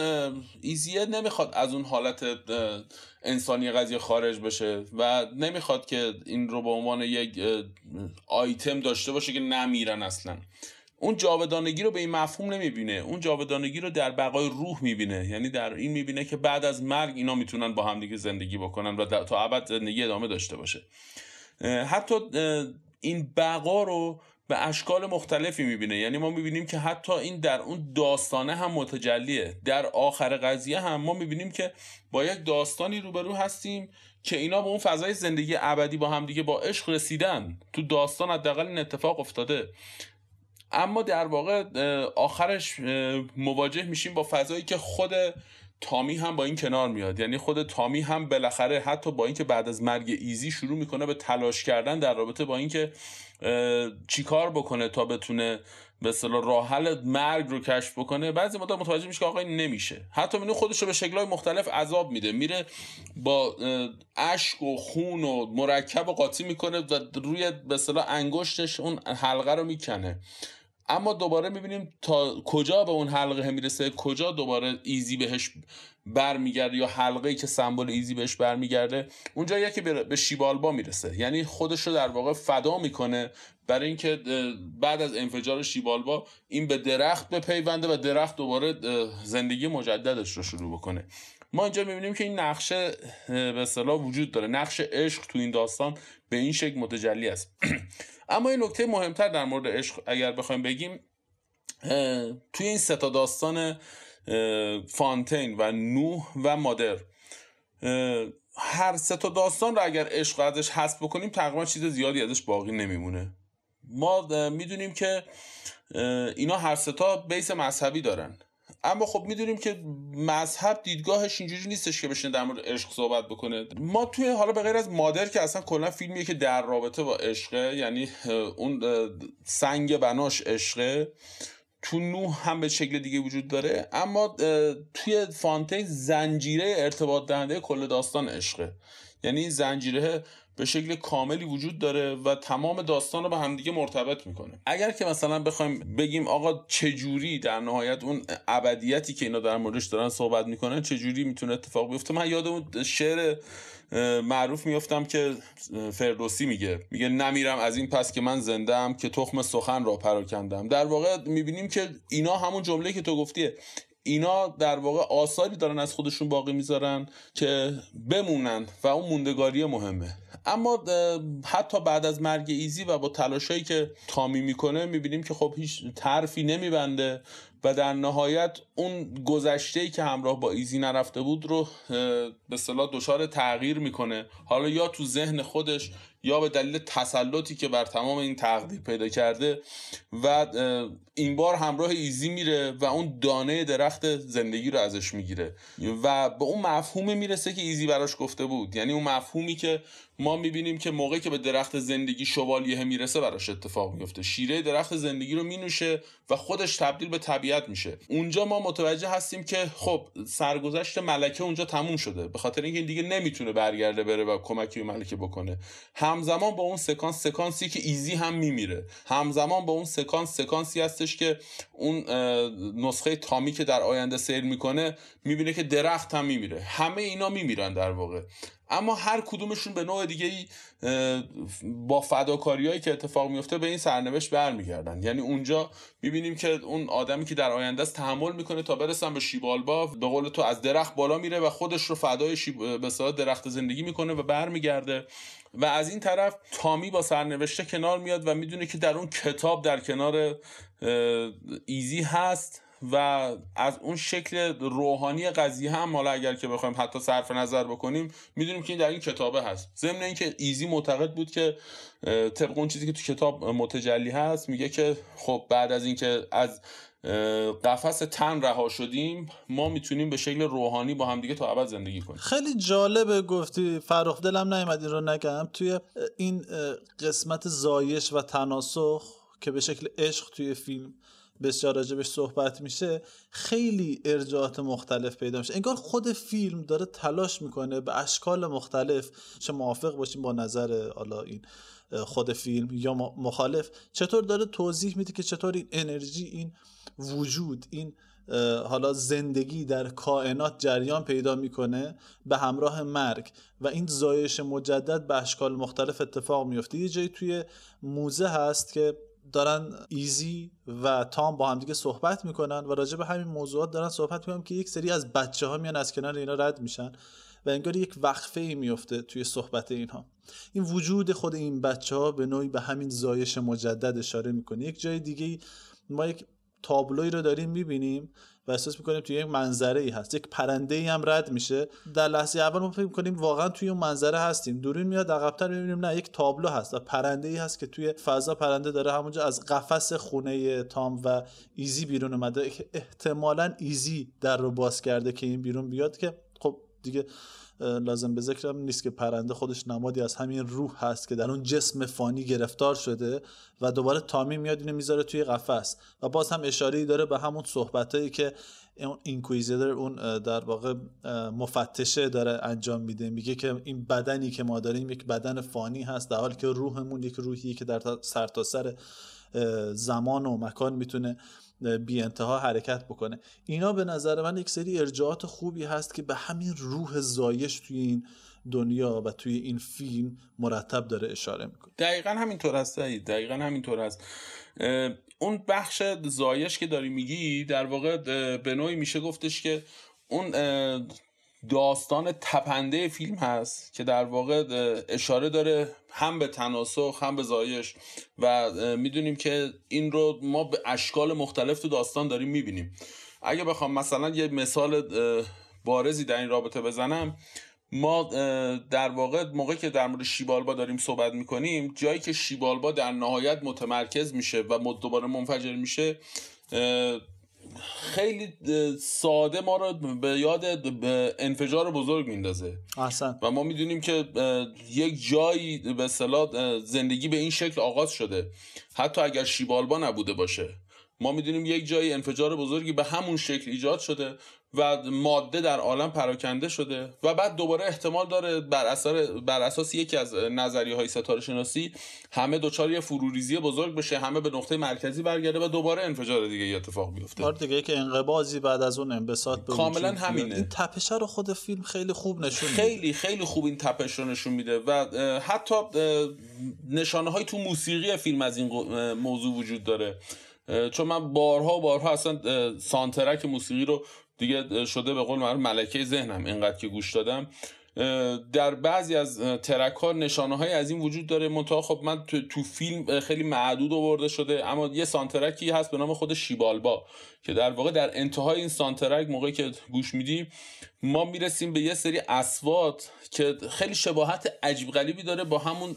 ایزیه نمی‌خواد از اون حالت انسانی قضیه خارج بشه و نمی‌خواد که این رو به عنوان یک آیتم داشته باشه که نمیرن اصلا. اون جاودانگی رو به این مفهوم نمی‌بینه. اون جاودانگی رو در بقای روح می‌بینه. یعنی در این می‌بینه که بعد از مرگ اینا می‌تونن با همدیگه زندگی بکنن و تا ابد زندگی ادامه داشته باشه. حتی این بقا رو به اشکال مختلفی می‌بینه. یعنی ما می‌بینیم که حتی این در اون داستانه هم متجلیه. در آخر قضیه هم ما می‌بینیم که با یک داستانی روبرو هستیم که اینا به اون فضای زندگی ابدی با هم دیگه با عشق رسیدن. تو داستان حداقل این اتفاق افتاده. اما در واقع آخرش مواجه میشیم با فضایی که خود تامی هم با این کنار میاد. یعنی خود تامی هم بالاخره حتی با اینکه بعد از مرگ ایزی شروع می‌کنه به تلاش کردن در رابطه با اینکه چیکار بکنه تا بتونه به اصطلاح راه حل مرگ رو کشف بکنه بعضی مدت متوجه میشه که آقا این نمیشه. حتی میونه خودش رو به شکلهای مختلف عذاب میده. میره با اشک و خون و مرکب و قاطی می‌کنه و روی به اصطلاح انگشتش اون حلقه رو می‌کنه. اما دوباره می‌بینیم تا کجا به اون حلقه می‌رسه کجا دوباره ایزی بهش برمیگرده یا حلقه ای که سمبل ایزی بهش برمیگرده. اونجا یکی به شیبالبا می‌رسه. یعنی خودش رو در واقع فدا می‌کنه برای اینکه بعد از انفجار شیبالبا این به درخت بپیونده و درخت دوباره زندگی مجددش رو شروع بکنه. ما اینجا می‌بینیم که این نقشه به اصطلاح وجود داره. نقش عشق تو این داستان به این شکل متجلی است. [CLEARS THROAT] اما این نکته مهمتر در مورد عشق اگر بخوایم بگیم توی این ستا داستان فانتین و نوح و مادر هر سه تا داستان رو اگر عشق ازش حذف بکنیم تقریبا چیز زیادی ازش باقی نمیمونه. ما می‌دونیم که اینا هر سه تا بیس مذهبی دارن. اما خب می‌دونیم که مذهب دیدگاهش اینجوری نیستش که بشینه در مورد عشق صحبت بکنه. ما توی حالا به غیر از مادر که اصلا کلا فیلمیه که در رابطه با عشقه یعنی اون سنگ بناش عشقه تو نوح هم به شکل دیگه وجود داره اما توی فانتین زنجیره ارتباط دهنده کل داستان عشقه. یعنی زنجیره به شکل کاملی وجود داره و تمام داستان رو به همدیگه مرتبط می‌کنه. اگر که مثلا بخوایم بگیم آقا چجوری در نهایت اون ابدیتی که اینا در موردش دارن صحبت می‌کنن چجوری می‌تونه اتفاق بیفته؟ من یاد شعر معروف میفتم که فردوسی میگه. میگه نمیرم از این پس که من زنده که تخم سخن را پراکندم در واقع می‌بینیم که اینا همون جمله که تو گفتیه اینا در واقع آثاری دارن از خودشون باقی می‌ذارن که بمونن و اون موندگاری مهمه. اما حتی بعد از مرگ ایزی و با تلاشایی که تامی می‌کنه می‌بینیم که خب هیچ طرفی نمیبنده و در نهایت اون گذشته ای که همراه با ایزی نرفته بود رو به صلاح دچار تغییر می‌کنه. حالا یا تو ذهن خودش یا به دلیل تسلطی که بر تمام این تقدیر پیدا کرده و این بار همراه ایزی میره و اون دانه درخت زندگی رو ازش می‌گیره و به اون مفهومی می‌رسه که ایزی براش گفته بود. یعنی اون مفهومی که ما می‌بینیم که موقعی که به درخت زندگی شوالیه می‌رسه براش اتفاق میفته شیره درخت زندگی رو مینوشه و خودش تبدیل به طبیعت میشه. اونجا ما متوجه هستیم که خب سرگذشت ملکه اونجا تموم شده. به خاطر اینکه این دیگه نمی‌تونه برگرده بره و کمکی به ملکه بکنه. همزمان با اون سکانس سکانسی که ایزی هم میمیره. همزمان با اون سکانس سکانسی هستش که اون نسخه تامی که در آینده سیر می‌کنه می‌بینه که درخت هم میمیره. همه اینا میمیرن در واقع. اما هر کدومشون به نوع دیگه ای با فداکاریایی که اتفاق میفته به این سرنوشت برمیگردن. یعنی اونجا می‌بینیم که اون آدمی که در آینده است تحمل می‌کنه تا برسن به شیبالبا به قول تو از درخت بالا میره و خودش رو فدای شیب... به درخت زندگی می‌کنه و برمیگرده. و از این طرف تامی با سرنوشته کنار میاد و می‌دونه که در اون کتاب در کنار ایزی هست. و از اون شکل روحانی قضیه هم حالا اگر که بخوایم حتی صرف نظر بکنیم می‌دونیم که این در این کتابه هست. ضمن اینکه ایزی معتقد بود که طبق اون چیزی که تو کتاب متجلی هست میگه که خب بعد از اینکه از قفس تن رها شدیم ما می‌تونیم به شکل روحانی با هم دیگه تا ابد زندگی کنیم. خیلی جالبه گفتی. فرخ دلم نیومد این رو نگم. توی این قسمت زایش و تناسخ که به شکل عشق توی فیلم بسیار راجبش صحبت میشه خیلی ارجاعات مختلف پیدا میشه. انگار خود فیلم داره تلاش می‌کنه به اشکال مختلف چه موافق باشیم با نظر حالا این خود فیلم یا مخالف چطور داره توضیح میده که چطور این انرژی این وجود این حالا زندگی در کائنات جریان پیدا می‌کنه به همراه مرگ و این زایش مجدد به اشکال مختلف اتفاق میفته یه جایی توی موزه هست که دارن ایزی و تام با هم دیگه صحبت می‌کنن و راجع به همین موضوعات دارن صحبت می‌کنن که یک سری از بچه ها میان از کنار اینا رد میشن و انگار یک وقفه ای میفته توی صحبت اینها. این وجود خود این بچه ها به نوعی به همین زایش مجدد اشاره می‌کنه. یک جای دیگه ما یک تابلوی رو داریم می‌بینیم و احساس می‌کنیم توی یک منظره ای هست. یک پرنده ای هم رد میشه. در لحظه اول ما فکر می‌کنیم واقعا توی اون منظره هستیم. دورین میاد عقبتر می‌بینیم نه یک تابلو هست و پرنده ای هست که توی فضا پرنده داره همونجا از قفس خونه تام و ایزی بیرون اومده. احتمالا ایزی در رو باز کرده که این بیرون بیاد که دیگه لازم به ذکرم نیست که پرنده خودش نمادی از همین روح هست که در اون جسم فانی گرفتار شده و دوباره تامی میاد اینو می‌ذاره توی قفس. و باز هم اشاره داره به همون صحبتایی که اون اینکویزیتور اون در واقع مفتشه داره انجام میده. میگه که این بدنی که ما داریم یک بدن فانی هست در حالی که روحمون یک روحی که در سرتاسر سر زمان و مکان می‌تونه بی انتها حرکت بکنه. اینا به نظر من یک سری ارجاعات خوبی هست که به همین روح زایش توی این دنیا و توی این فیلم مرتب داره اشاره می‌کنه. دقیقا همینطور هست دقیقا همینطور هست. اون بخش زایش که داری میگی در واقع به نوعی میشه گفتش که اون داستان تپنده فیلم هست که در واقع اشاره داره هم به تناسخ هم به زایش. و می‌دونیم که این رو ما به اشکال مختلف تو داستان داریم می‌بینیم. اگه بخوام مثلا یه مثال بارزی در این رابطه بزنم. ما در واقع موقعی که در مورد شیبالبا داریم صحبت می‌کنیم جایی که شیبالبا در نهایت متمرکز میشه و دوباره منفجر میشه خیلی ساده ما رو به یاد انفجار بزرگ میندازه. احسن. و ما می‌دونیم که یک جایی به صلاح زندگی به این شکل آغاز شده. حتی اگر شیبالبا نبوده باشه. ما می‌دونیم یک جایی انفجار بزرگی به همون شکل ایجاد شده. و ماده در عالم پراکنده شده و بعد دوباره احتمال داره بر, اثر بر اساس یکی از نظریه های ستاره شناسی همه دوچار یه فروریزی بزرگ بشه همه به نقطه مرکزی برگرده و دوباره انفجار دیگه اتفاق بیفته. بار دیگه که انقباضی بعد از اون انبساط به کاملا همینه. این تپش رو خود فیلم خیلی خوب نشون میده. خیلی خیلی خوب این تپش رو نشون میده و حتی نشانه های تو موسیقی فیلم از این موضوع وجود داره. چون من بارها بارها اصلا سانترک موسیقی رو دیگه شده به قول معروف ملکه ذهنم اینقدر که گوش دادم. در بعضی از ترک ها نشانه های از این وجود داره. منتها خب من تو, تو فیلم خیلی معدود آورده شده اما یه سانترکی هست به نام خود شیبالبا که در واقع در انتهای این soundtrack موقعی که گوش میدیم ما می‌رسیم به یه سری اصوات که خیلی شباهت عجیب غریبی داره با همون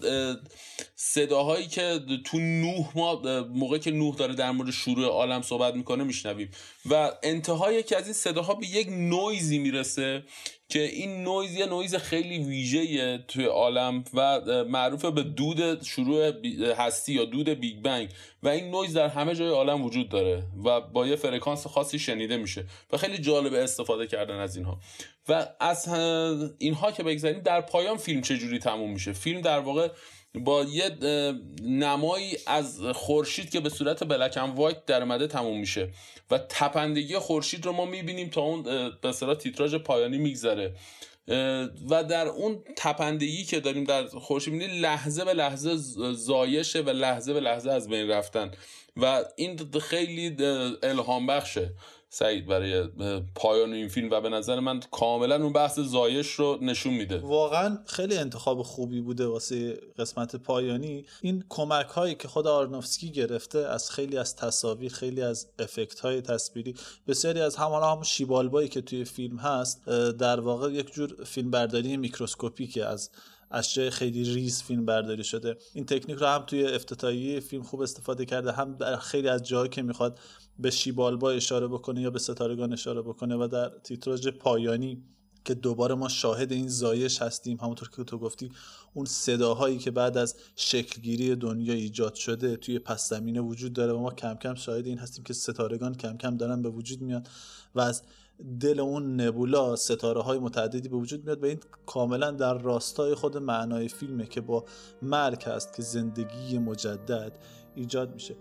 صداهایی که تو نوح ما موقعی که نوح داره در مورد شروع عالم صحبت می‌کنه میشنویم. و انتهای یکی از این صداها به یک نویزی می‌رسه که این نویز یه نویز خیلی ویژه توی عالم و معروف به دود شروع هستی یا دود بیگ بنگ. و این نویز در همه جای عالم وجود داره و با یه فرکانس خاصی شنیده میشه و خیلی جالب استفاده کردن از اینها. و از اینها که بگذاریم در پایان فیلم چجوری تموم میشه؟ فیلم در واقع با یه نمایی از خورشید که به صورت black white در اومده تموم میشه. و تپندگی خورشید رو ما می‌بینیم تا اون به صورت تیتراژ پایانی میگذره. و در اون تپندگی که داریم در خورشید می‌بینیم لحظه به لحظه زایشه و لحظه به لحظه از بین رفتن. و این خیلی الهام بخشه سعید برای پایان این فیلم و به نظر من کاملا اون بحث زایش رو نشون میده. واقعا خیلی انتخاب خوبی بوده واسه قسمت پایانی. این کمک هایی که خود آرنوفسکی گرفته از خیلی از تصاویر خیلی از افکت های تصویری بسیاری از همون هم شیبالبایی که توی فیلم هست در واقع یک جور فیلم برداری میکروسکوپیکه از اشیاء خیلی ریز فیلم برداری شده. این تکنیک رو هم توی افتتاحیه فیلم خوب استفاده کرده هم در خیلی از جاهایی که می‌خواد به شیبالبا اشاره بکنه یا به ستارگان اشاره بکنه و در تیتراژ پایانی که دوباره ما شاهد این زایش هستیم همونطور که تو گفتی اون صداهایی که بعد از شکلگیری دنیا ایجاد شده توی پس زمینه وجود داره و ما کم کم شاهد این هستیم که ستارگان کم کم دارن به وجود میاد و از دل اون نبولا ستاره های متعددی به وجود میاد و این کاملا در راستای خود معنای فیلمه که با مرگ هست که زندگی مجدد ایجاد میشه.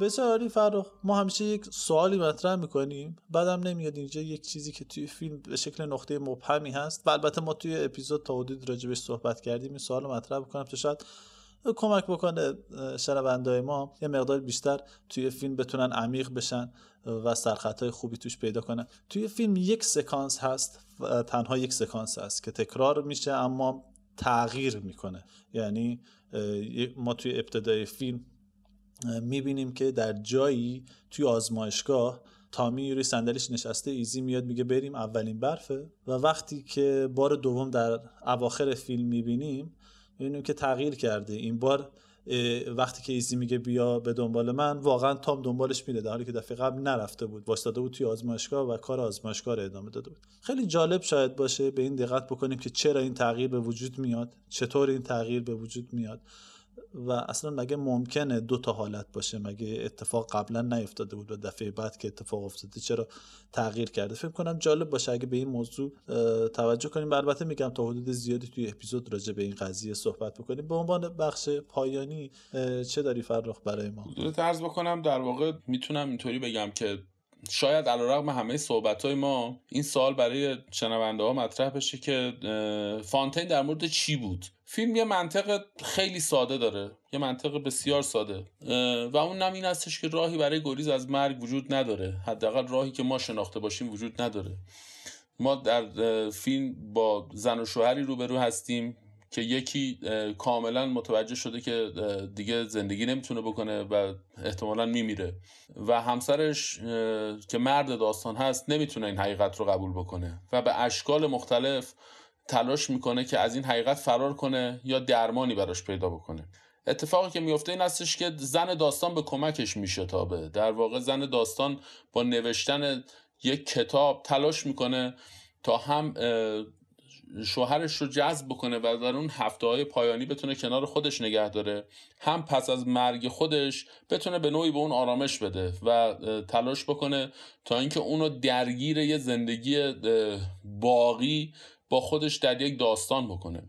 بسیاری فرخ ما همیشه یک سوالی مطرح می‌کنیم بعدم نمیاد اینجا یک چیزی که توی فیلم به شکل نقطه مبهمی هست. و البته ما توی اپیزود تا حدود راجبش صحبت کردیم این سوال مطرح بکنم تا شاید کمک بکنه شنونده ما یه مقدار بیشتر توی فیلم بتونن عمیق بشن و سرخطهای خوبی توش پیدا کنن. توی فیلم یک سکانس هست تنها یک سکانس هست که تکرار میشه اما تغییر می‌کنه. یعنی ما توی ابتدای فیلم می‌بینیم که در جایی توی آزمایشگاه تامی روی صندلیش نشسته ایزی میاد میگه بریم اولین برفه و وقتی که بار دوم در اواخر فیلم می‌بینیم می‌بینیم که تغییر کرده. این بار وقتی که ایزی میگه بیا به دنبال من واقعا تام دنبالش میره. در حالی که دفعه قبل نرفته بود. واسطاده بود توی آزمایشگاه و کار آزمایشگاه رو ادامه داده بود. خیلی جالب شاید باشه به این دقت بکنیم که چرا این تغییر به وجود میاد چطور این تغییر به وجود میاد. و اصلا مگه ممکنه دو تا حالت باشه؟ مگه اتفاق قبلا نیفتاده بود و دفعه بعد که اتفاق افتاده چرا تغییر کرده؟ فکر کنم جالب باشه اگه به این موضوع توجه کنیم. البته میگم تا حدود زیادی توی اپیزود راجع به این قضیه صحبت بکنیم. به عنوان بخش پایانی چه داری فرخ برای ما؟ درست بکنم در واقع می‌تونم اینطوری بگم که شاید علیرغم همه صحبت های ما این سال برای شنونده ها مطرح بشه که فانتین در مورد چی بود؟ فیلم یه منطق خیلی ساده داره یه منطق بسیار ساده. و اون نم این هستش که راهی برای گریز از مرگ وجود نداره. حداقل راهی که ما شناخته باشیم وجود نداره. ما در فیلم با زن و شوهری روبرو هستیم که یکی کاملا متوجه شده که دیگه زندگی نمی‌تونه بکنه و احتمالا میمیره. و همسرش که مرد داستان هست نمی‌تونه این حقیقت رو قبول بکنه. و به اشکال مختلف تلاش می‌کنه که از این حقیقت فرار کنه یا درمانی براش پیدا بکنه. اتفاقی که میفته این هستش که زن داستان به کمکش میشتابه. در واقع زن داستان با نوشتن یک کتاب تلاش می‌کنه تا هم شوهرش رو جذب بکنه و در اون هفته های پایانی بتونه کنار خودش نگه داره. هم پس از مرگ خودش بتونه به نوعی به اون آرامش بده و تلاش بکنه تا اینکه اونو درگیر یه زندگی باقی با خودش در یک داستان بکنه.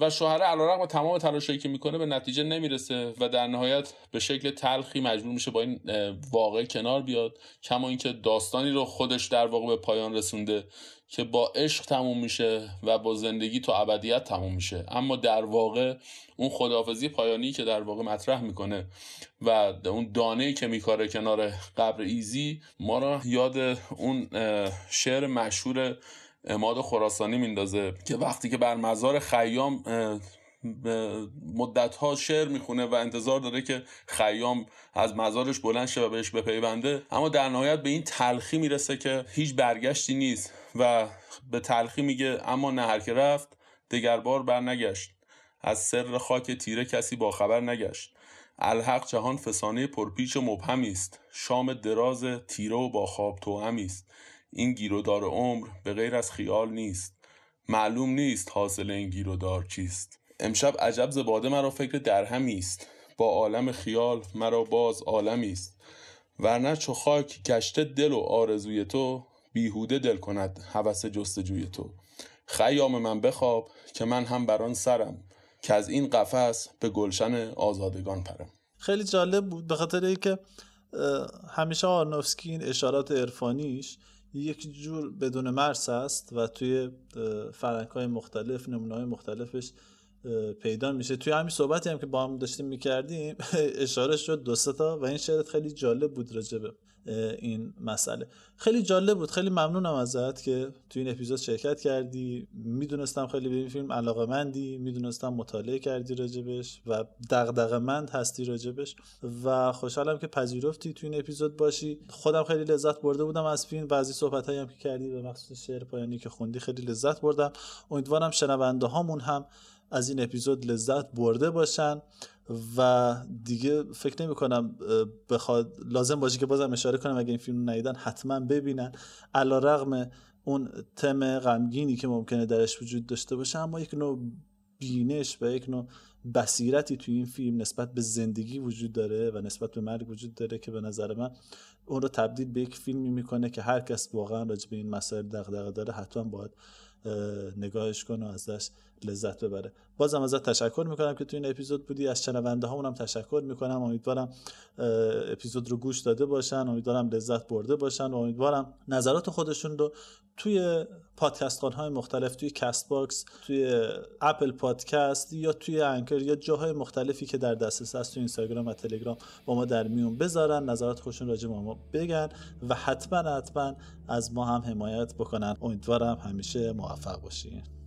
و شوهر علیرغم تمام تلاشایی که می‌کنه به نتیجه نمی‌رسه و در نهایت به شکل تلخی مجبور میشه با این واقع کنار بیاد کما اینکه داستانی رو خودش در واقع به پایان رسونده که با عشق تموم میشه و با زندگی تا ابدیت تموم میشه. اما در واقع اون خداحافظی پایانی که در واقع مطرح می‌کنه و اون دانه که میکاره کنار قبر ایزی ما را یاد اون شعر مشهور اماد خراسانی میندازه که وقتی که بر مزار خیام مدت ها شعر می‌خونه و انتظار داره که خیام از مزارش بلند شه و بهش بپیونده اما در نهایت به این تلخی می‌رسه که هیچ برگشتی نیست و به تلخی میگه اما نه هر که رفت دگربار بر نگشت از سر خاک تیره کسی با خبر نگشت. الحق جهان فسانه پرپیچ و مبهمی است. شام دراز تیره و با خواب توهمی است. این گیرودار عمر به غیر از خیال نیست. معلوم نیست حاصل این گیرودار چیست. امشب عجب زباده مرا فکر درهمی است. با عالم خیال مرا باز عالمی است. ورنه چو خاک گشته دل و آرزوی تو بیهوده دل کند هوس جستجوی تو. خیام من بخواب که من هم بران سرم که از این قفس به گلشن آزادگان پرم. خیلی جالب بود به خاطر اینکه همیشه آرنوفسکی این اشارات عرفانیش یک جور بدون مرس است و توی فرنگ های مختلف نمونه های مختلفش پیدا میشه. توی همین صحبتی هم که با هم داشتیم می‌کردیم [LAUGHS] اشاره شد دو تا و این شعرت خیلی جالب بود راجبه این مسئله. خیلی جالب بود. خیلی ممنونم ازت که تو این اپیزود شرکت کردی. می‌دونستم خیلی به این فیلم علاقه مندی می‌دونستم مطالعه کردی راجبش و دغدغه مند هستی راجبش و خوشحالم که پذیرفتی تو این اپیزود باشی. خودم خیلی لذت برده بودم از فیلم بعضی صحبت هم که کردی به مخصوص شعر پایانی که خوندی خیلی لذت بردم. امیدوارم شنونده هامون هم از این اپیزود لذت برده باشن. و دیگه فکر نمی کنم بخواد لازم باشه که بازم اشاره کنم اگه این فیلم ندیدن حتما ببینن. علا رغم اون تم غمگینی که ممکنه درش وجود داشته باشه اما یک نوع بینش و یک نوع بصیرتی توی این فیلم نسبت به زندگی وجود داره و نسبت به مرگ وجود داره که به نظر من اون رو تبدیل به یک فیلمی می‌کنه که هر کس واقعا راجع به این مسائل دغدغه داره حتما باید نگاهش کنه و ازش لذت ببره. بازم ازت تشکر می‌کنم که تو این اپیزود بودی. از شنونده هم تشکر می‌کنم. امیدوارم اپیزود رو گوش داده باشن. امیدوارم لذت برده باشن و امیدوارم نظرات خودشون رو توی پادکست های مختلف توی CastBox توی Apple Podcast یا توی Anchor یا جاهای مختلفی که در دسترس هست توی اینستاگرام و تلگرام با ما در میون بذارن. نظرات خودشون راجع به ما بگن و حتما حتما از ما هم حمایت بکنن. امیدوارم همیشه موفق باشین.